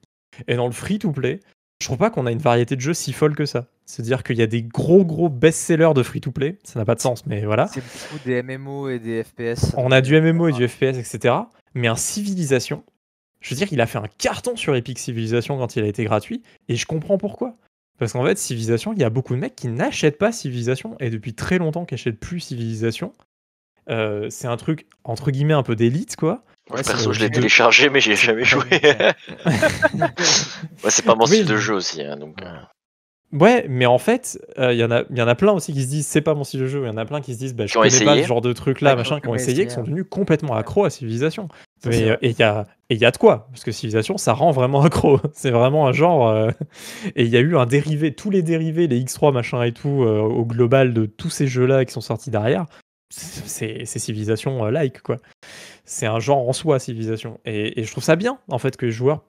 S1: Et dans le free-to-play, je trouve pas qu'on a une variété de jeux si folle que ça. C'est-à-dire qu'il y a des gros, gros best-sellers de free-to-play. Ça n'a pas de sens, mais voilà.
S3: C'est beaucoup des MMO et des FPS.
S1: On a du MMO et du FPS, etc. Mais un Civilisation, je veux dire, il a fait un carton sur Epic Civilisation quand il a été gratuit, et je comprends pourquoi. Parce qu'en fait, Civilisation, il y a beaucoup de mecs qui n'achètent pas Civilisation, et depuis très longtemps qui n'achètent plus Civilisation. Euh, c'est un truc, entre guillemets, un peu d'élite, quoi.
S2: Moi,
S3: Ouais,
S2: perso, je l'ai téléchargé, mais j'ai jamais joué. ouais, c'est pas mon
S1: Oui,
S2: style de jeu aussi, hein, donc. euh,
S1: Ouais, mais en fait, euh, il y, en a- il y en a plein aussi qui se disent c'est pas mon style de jeu. Il y en a plein qui se disent bah, je connais pas ce genre de truc là,
S3: Ouais,
S1: machin,
S3: qui
S1: ont essayé, qui sont
S3: ouais.
S1: devenus complètement accros à Civilisation. Mais, euh, et il y a et il y a de quoi parce que Civilisation ça rend vraiment accro. C'est vraiment un genre euh, et il y a eu un dérivé, tous les dérivés, les X3 machin et tout euh, au global de tous ces jeux là qui sont sortis derrière. C'est Civilisation euh, like quoi. C'est un genre en soi Civilisation et, et je trouve ça bien en fait que les joueurs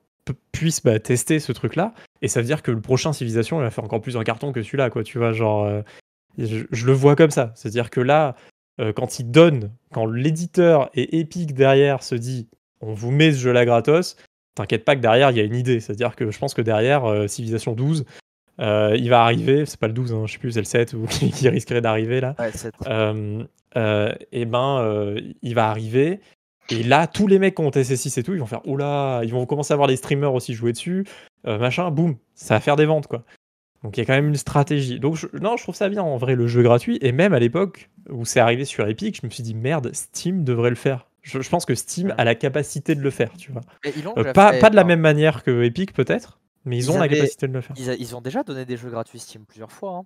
S1: puissent bah, tester ce truc là et ça veut dire que le prochain Civilisation il va faire encore plus un carton que celui-là quoi. Tu vois genre je, je le vois comme ça. C'est-à-dire que là euh, quand il donne, quand l'éditeur et Epic derrière se dit on vous met ce jeu-là gratos, t'inquiète pas que derrière il y a une idée. C'est-à-dire que je pense que derrière euh, Civilization 12, euh, il va arriver, c'est pas le 12, hein, je sais plus, c'est le 7 ou qui, risquerait d'arriver là.
S3: Ouais,
S1: et ben euh, il va arriver. Et là, tous les mecs qui ont testé 6 et tout, ils vont faire oula, ils vont commencer à voir les streamers aussi jouer dessus, machin, boum, ça va faire des ventes quoi. Donc il y a quand même une stratégie. Donc je- non, je trouve ça bien en vrai le jeu gratuit. Et même à l'époque où c'est arrivé sur Epic, je me suis dit merde, Steam devrait le faire. Je, je pense que Steam a la capacité de le faire, tu vois.
S3: Mais ils l'ont
S1: Euh, pas,
S3: fait,
S1: pas de la
S3: enfin,
S1: même manière que Epic peut-être, mais ils,
S3: Ils
S1: ont la capacité de le faire.
S3: Ils, a- ils ont déjà donné des jeux gratuits Steam plusieurs fois. hein.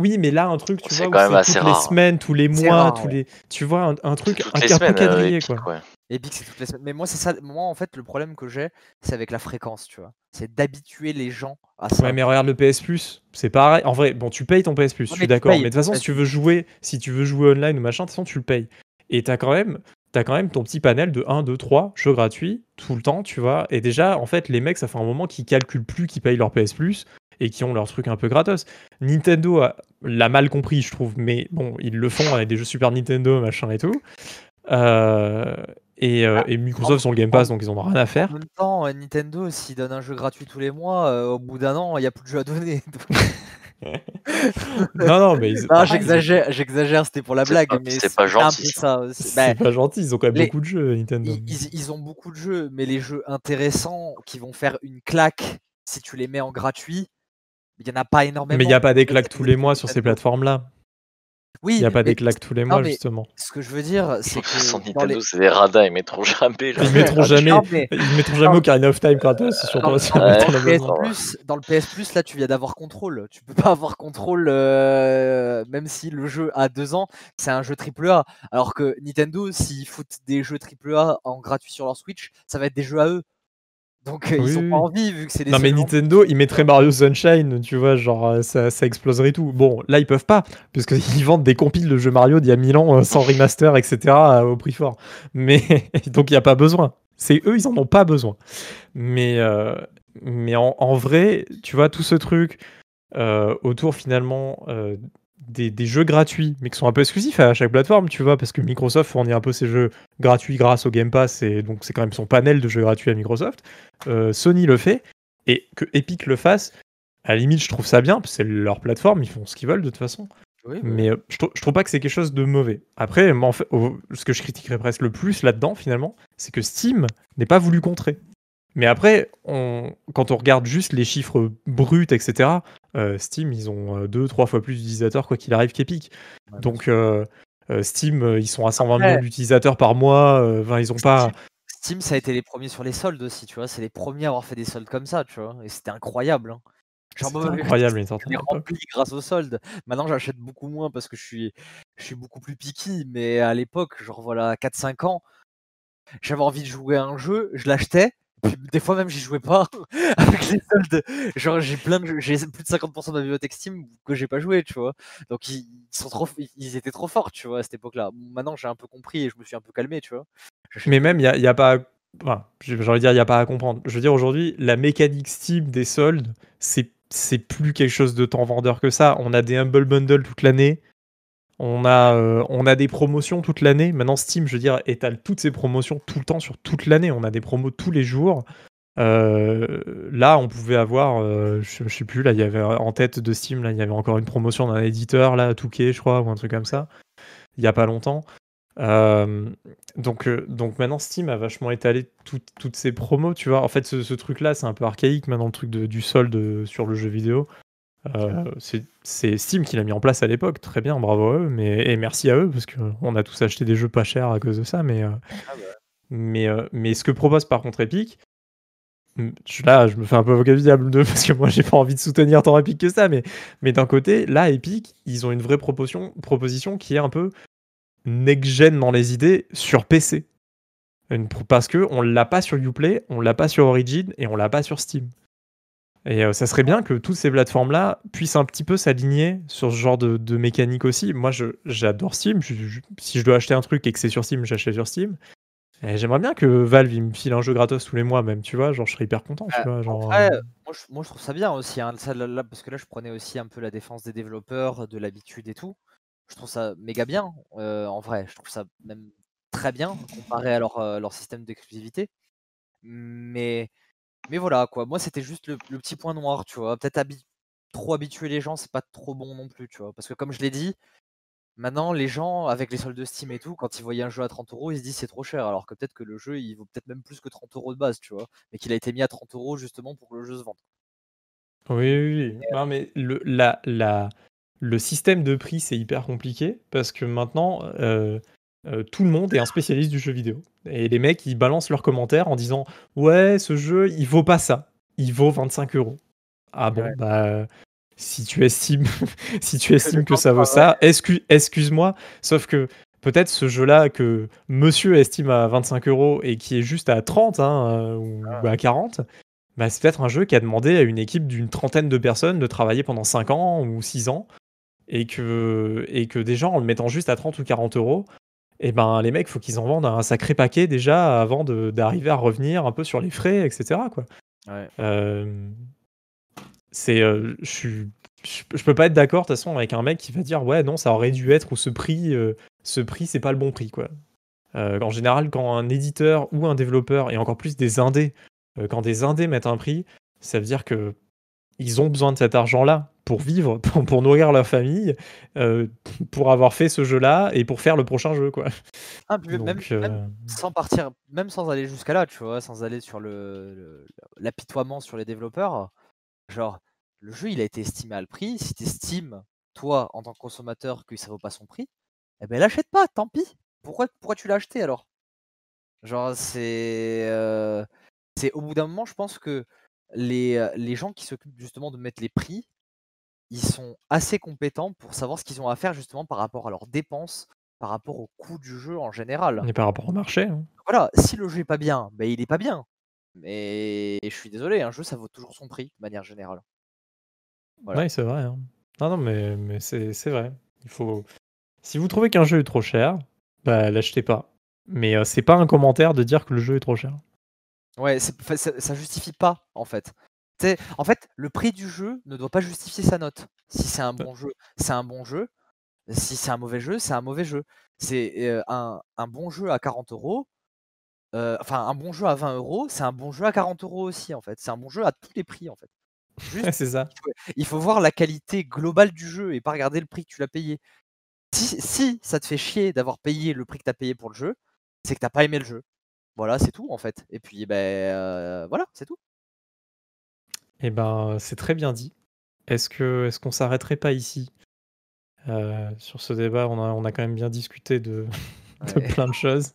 S1: Oui, mais là un truc, tu vois,
S2: quand
S1: où
S2: même
S1: toutes les semaines, tous les mois,
S3: rare,
S1: tous
S3: ouais.
S1: les, tu vois, un, un truc un, peu
S2: euh,
S1: quadrillé
S2: Epic,
S1: quoi.
S2: ouais.
S3: Epic, c'est toutes les semaines. Mais moi, c'est ça. Moi, en fait, le problème que j'ai, c'est avec la fréquence, tu vois. C'est d'habituer les gens à ça.
S1: Ouais, mais regarde le PS Plus, c'est pareil. En vrai, bon, tu payes ton PS Plus, je suis d'accord. Mais de toute façon, si tu veux jouer, si tu veux jouer online ou machin, de toute façon, tu le payes. Et t'as quand même, t'as quand même ton petit panel de 1, 2, 3 jeux gratuits tout le temps, tu vois. Et déjà, en fait, les mecs, ça fait un moment qu'ils calculent plus qu'ils payent leur PS Plus et qui ont leur truc un peu gratos. Nintendo l'a mal compris, je trouve, mais bon, ils le font avec des jeux Super Nintendo, machin et tout. Euh, et, euh, et Microsoft sont le Game Pass, donc ils en ont rien à faire.
S3: En même temps, euh, Nintendo, s'ils donnent un jeu gratuit tous les mois, euh, au bout d'un an, il n'y a plus de jeux à donner. Donc-
S1: Non, non, mais ils-
S3: Non,
S1: ont-
S3: j'exagère, j'exagère, c'était pour la blague,
S2: pas-
S3: mais
S2: c'est pas
S3: un
S2: gentil,
S3: peu
S2: ça.
S3: ça. aussi.
S1: C'est
S3: Bah,
S1: pas gentil, ils ont quand même
S3: les-
S1: beaucoup de jeux, Nintendo.
S3: ils, ils- ils ont beaucoup de jeux, mais les jeux intéressants qui vont faire une claque si tu les mets en gratuit, il y en a pas énormément.
S1: Mais il n'y a pas des claques tous les mois sur ces plateformes-là. Il
S3: Oui,
S1: n'y a pas des claques tous les
S3: non,
S1: mois, justement.
S3: ce que je veux dire, c'est que les
S2: Nintendo, c'est des radins, ils mettront jamais. là.
S1: Ils mettront jamais,
S3: non, mais
S1: ils mettront
S3: Non.
S1: jamais Ocarina of Time gratos sur
S3: dans,
S1: ton,
S3: dans
S1: sur
S2: Ouais.
S1: ton
S3: le PS
S1: abonnement.
S3: Plus, dans le PS Plus, là, tu viens d'avoir contrôle. Tu peux pas avoir contrôle, euh, même si le jeu a deux ans, c'est un jeu AAA. Alors que Nintendo, s'ils foutent des jeux AAA en gratuit sur leur Switch, ça va être des jeux à eux. Donc euh,
S1: Oui,
S3: ils ont pas envie, vu que c'est des
S1: Non mais Nintendo, ils mettraient Mario Sunshine, tu vois, genre euh, ça, ça exploserait tout. Bon, là ils peuvent pas, parce qu'ils vendent des compiles de jeux Mario d'il y a 1000 ans euh, sans remaster, etc. au prix fort. Mais donc il n'y a pas besoin. C'est eux, ils en ont pas besoin. Mais, euh, mais en, en vrai, tu vois, tout ce truc euh, autour finalement euh, des, des jeux gratuits, mais qui sont un peu exclusifs à chaque plateforme, tu vois, parce que Microsoft fournit un peu ses jeux gratuits grâce au Game Pass, et donc c'est quand même son panel de jeux gratuits à Microsoft. Euh, Sony le fait, et que Epic le fasse, à la limite, je trouve ça bien, c'est leur plateforme, ils font ce qu'ils veulent de toute façon.
S3: Oui,
S1: Mais euh, je, je trouve pas que c'est quelque chose de mauvais. Après, en fait, ce que je critiquerais presque le plus là-dedans, finalement, c'est que Steam n'ait pas voulu contrer. Mais après, on- quand on regarde juste les chiffres bruts, etc., euh, Steam, ils ont euh, deux, trois fois plus d'utilisateurs, quoi qu'il arrive, qu'Epic.
S3: ouais,
S1: Donc, euh, euh, Steam, euh, ils sont à 120
S3: Après-
S1: millions d'utilisateurs par mois. euh, Enfin, ils ont pas.
S3: Steam, ça a été les premiers sur les soldes aussi, tu vois. C'est les premiers à avoir fait des soldes comme ça, tu vois. Et c'était incroyable. hein. Genre,
S1: C'était
S3: moi,
S1: incroyable, une
S3: je
S1: époque.
S3: rempli grâce aux soldes. Maintenant, j'achète beaucoup moins parce que je suis, je suis beaucoup plus picky. Mais à l'époque, genre voilà, 4-5 ans, j'avais envie de jouer à un jeu, je l'achetais. Des fois même, j'y jouais pas avec les soldes. Genre, j'ai plein de j'ai plus de 50% de ma bibliothèque Steam que j'ai pas joué, tu vois. Donc, ils, sont trop, ils étaient trop forts, tu vois, à cette époque-là. Maintenant, j'ai un peu compris et je me suis un peu calmé, tu vois.
S1: Mais même, il n'y a, y a pas. à- Enfin, j'ai j'ai envie de dire, il n'y a pas à comprendre. Je veux dire, aujourd'hui, la mécanique Steam des soldes, c'est c'est plus quelque chose de temps vendeur que ça. On a des Humble Bundle toute l'année. On a, euh, on a des promotions toute l'année. Maintenant, Steam, je veux dire, étale toutes ses promotions tout le temps sur toute l'année. On a des promos tous les jours. Euh, là, on pouvait avoir, euh, je, je sais plus, là, il en tête de Steam, là, il y avait encore une promotion d'un éditeur, là, Touquet, je crois, ou un truc comme ça, il y a pas longtemps. Donc, donc maintenant, Steam a vachement étalé tout- toutes ses promos, tu vois. En fait, ce, truc-là, c'est un peu archaïque maintenant, le truc de- du solde sur le jeu vidéo. Euh, c'est Steam qui l'a mis en place à l'époque, très bien, bravo à eux, mais, et merci à eux, parce qu'on a tous acheté des jeux pas chers à cause de ça, mais, euh, mais, euh, mais ce que propose par contre Epic, je- là, je me fais un peu avocat du diable de, parce que moi, j'ai pas envie de soutenir tant Epic que ça, mais, mais d'un côté, là, Epic, ils ont une vraie proposition, proposition qui est un peu next-gen dans les idées sur PC. Une parce que on l'a pas sur Uplay, on l'a pas sur Origin et on l'a pas sur Steam. Et euh, ça serait bien que toutes ces plateformes-là puissent un petit peu s'aligner sur ce genre de, de mécanique aussi. Moi, j'adore Steam. Je- je- si je dois acheter un truc et que c'est sur Steam, j'achète sur Steam. Et J'aimerais bien que Valve il me file un jeu gratos tous les mois, même, tu vois. Genre, je serais hyper content, tu
S3: Euh,
S1: vois. Genre,
S3: Après,
S1: euh,
S3: moi, je, moi, je trouve ça bien aussi, hein, ça, là, là, parce que là, je prenais aussi un peu la défense des développeurs, de l'habitude et tout. Je trouve ça méga bien, euh, en vrai. Je trouve ça même très bien comparé à leur, leur système d'exclusivité. Mais, mais voilà, quoi. Moi, c'était juste le, le petit point noir, tu vois. Peut-être habi- trop habituer les gens, c'est pas trop bon non plus, tu vois. Parce que comme je l'ai dit, maintenant, les gens, avec les soldes de Steam et tout, quand ils voient un jeu à 30 euros, ils se disent c'est trop cher. Alors que peut-être que le jeu, il vaut peut-être même plus que 30 euros de base, tu vois. Mais qu'il a été mis à 30 euros justement pour que le jeu se vende.
S1: Oui, oui, oui. Non, mais le, la, la, le système de prix, c'est hyper compliqué parce que maintenant, euh, euh, tout le monde est un spécialiste du jeu vidéo. Et les mecs, ils balancent leurs commentaires en disant Ouais, ce jeu, il vaut pas ça. Il vaut 25 euros. Ah bon,
S3: Ouais.
S1: bah. Si tu estimes, si tu estimes que ça vaut ça, excu- excuse-moi. Sauf que peut-être ce jeu-là que monsieur estime à 25 euros et qui est juste à 30 hein, euh, ou
S3: Ah.
S1: à 40, bah, c'est peut-être un jeu qui a demandé à une équipe d'une trentaine de personnes de travailler pendant 5 ans ou 6 ans et que, et que des gens, en le mettant juste à 30 ou 40 euros, et ben les mecs, faut qu'ils en vendent un sacré paquet déjà avant de- d'arriver à revenir un peu sur les frais, etc. Quoi.
S3: Ouais.
S1: Euh, c'est, euh, je suis, je, peux pas être d'accord de toute façon avec un mec qui va dire ouais non ça aurait dû être ou ce prix, euh, ce prix c'est pas le bon prix quoi. Euh, en général, quand un éditeur ou un développeur et encore plus des indés, quand des indés mettent un prix, ça veut dire que ils ont besoin de cet argent-là pour vivre, pour, pour nourrir leur famille, euh, pour avoir fait ce jeu-là et pour faire le prochain jeu quoi.
S3: Ah, même,
S1: euh,
S3: même sans partir, même sans aller jusqu'à là, tu vois, sans aller sur le l'apitoiement sur les développeurs, genre Le jeu, il a été estimé à le prix. Si tu estimes, toi, en tant que consommateur, que ça vaut pas son prix, eh ben l'achète pas, tant pis. Pourquoi, pourquoi tu l'as acheté alors? Genre, c'est. euh, c'est au bout d'un moment, je pense que les, les gens qui s'occupent justement de mettre les prix, ils sont assez compétents pour savoir ce qu'ils ont à faire justement par rapport à leurs dépenses, par rapport au coût du jeu en général.
S1: Et par rapport au marché. hein.
S3: Voilà, si le jeu est pas bien, ben il est pas bien. Mais je suis désolé, un jeu ça vaut toujours son prix de manière générale. Voilà.
S1: Oui, c'est vrai. hein. Non, non, mais, mais c'est vrai. Il faut... Si vous trouvez qu'un jeu est trop cher, bah l'achetez pas. Mais euh, c'est pas un commentaire de dire que le jeu est trop cher.
S3: Ouais, ça justifie pas en fait. En fait, le prix du jeu ne doit pas justifier sa note. Si c'est un bon jeu, c'est un bon jeu. Si c'est un mauvais jeu, c'est un mauvais jeu. C'est euh, un, un bon jeu à 40 euros. Enfin, un bon jeu à 20 euros, c'est un bon jeu à 40 euros aussi en fait. C'est un bon jeu à tous les prix en fait. Juste,
S1: c'est ça.
S3: il faut voir la qualité globale du jeu et pas regarder le prix que tu l'as payé. Si, si ça te fait chier d'avoir payé le prix que tu as payé pour le jeu, c'est que t'as pas aimé le jeu. Voilà, c'est tout en fait. Et puis, ben euh, voilà, c'est tout.
S1: Eh ben, c'est très bien dit. Est-ce que est-ce qu'on s'arrêterait pas ici? Euh, Sur ce débat, on a, on a quand même bien discuté de, de
S3: Ouais.
S1: plein de choses.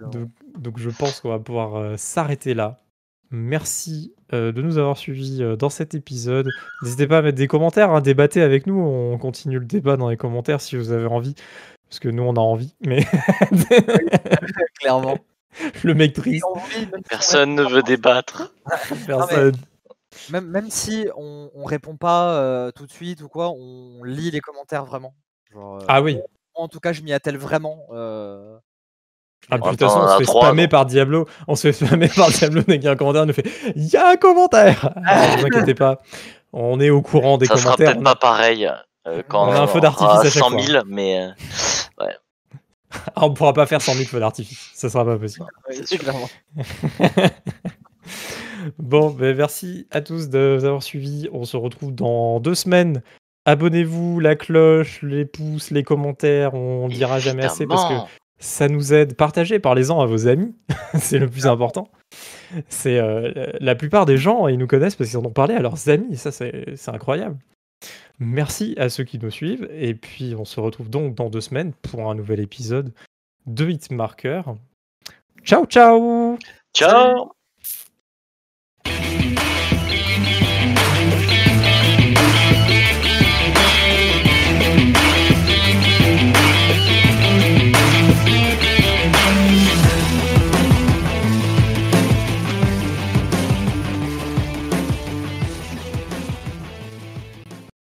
S1: Donc, donc je pense qu'on va pouvoir euh, s'arrêter là. Merci euh, de nous avoir suivis euh, dans cet épisode. N'hésitez pas à mettre des commentaires, hein, débattez avec nous. On continue le débat dans les commentaires si vous avez envie. Parce que nous, on a envie. Mais
S3: Clairement.
S1: le mec triste,
S2: Personne ne veut débattre.
S1: personne.
S3: Même, même si on, on répond pas euh, tout de suite ou quoi, on lit les commentaires vraiment. Genre, euh,
S1: Ah oui.
S3: moi, en tout cas, je m'y attelle vraiment. euh,
S1: Ah, de toute façon,
S2: on
S1: se fait spammer par Diablo. On se fait spammer par Diablo dès qu'il y a un commentaire. On nous fait Il y a un commentaire Ne vous inquiétez pas. On est au courant des
S2: ça sera
S1: commentaires.
S2: peut-être pas pareil euh, quand
S1: On a un feu d'artifice à chaque
S2: 100
S1: fois.
S2: 000, mais euh,
S1: Ah, on pourra pas faire 100 000 feux d'artifice. Ça sera pas possible.
S3: Ouais, clairement.
S1: Bon, ben merci à tous de nous avoir suivis. On se retrouve dans deux semaines. Abonnez-vous, la cloche, les pouces, les commentaires. On dira jamais assez parce que ça nous aide. Partagez, parlez-en à vos amis. c'est le plus important. C'est euh, la plupart des gens, ils nous connaissent parce qu'ils en ont parlé à leurs amis. Ça, c'est incroyable. Merci à ceux qui nous suivent. Et puis, on se retrouve donc dans deux semaines pour un nouvel épisode de Hitmarker. Ciao, ciao
S2: Ciao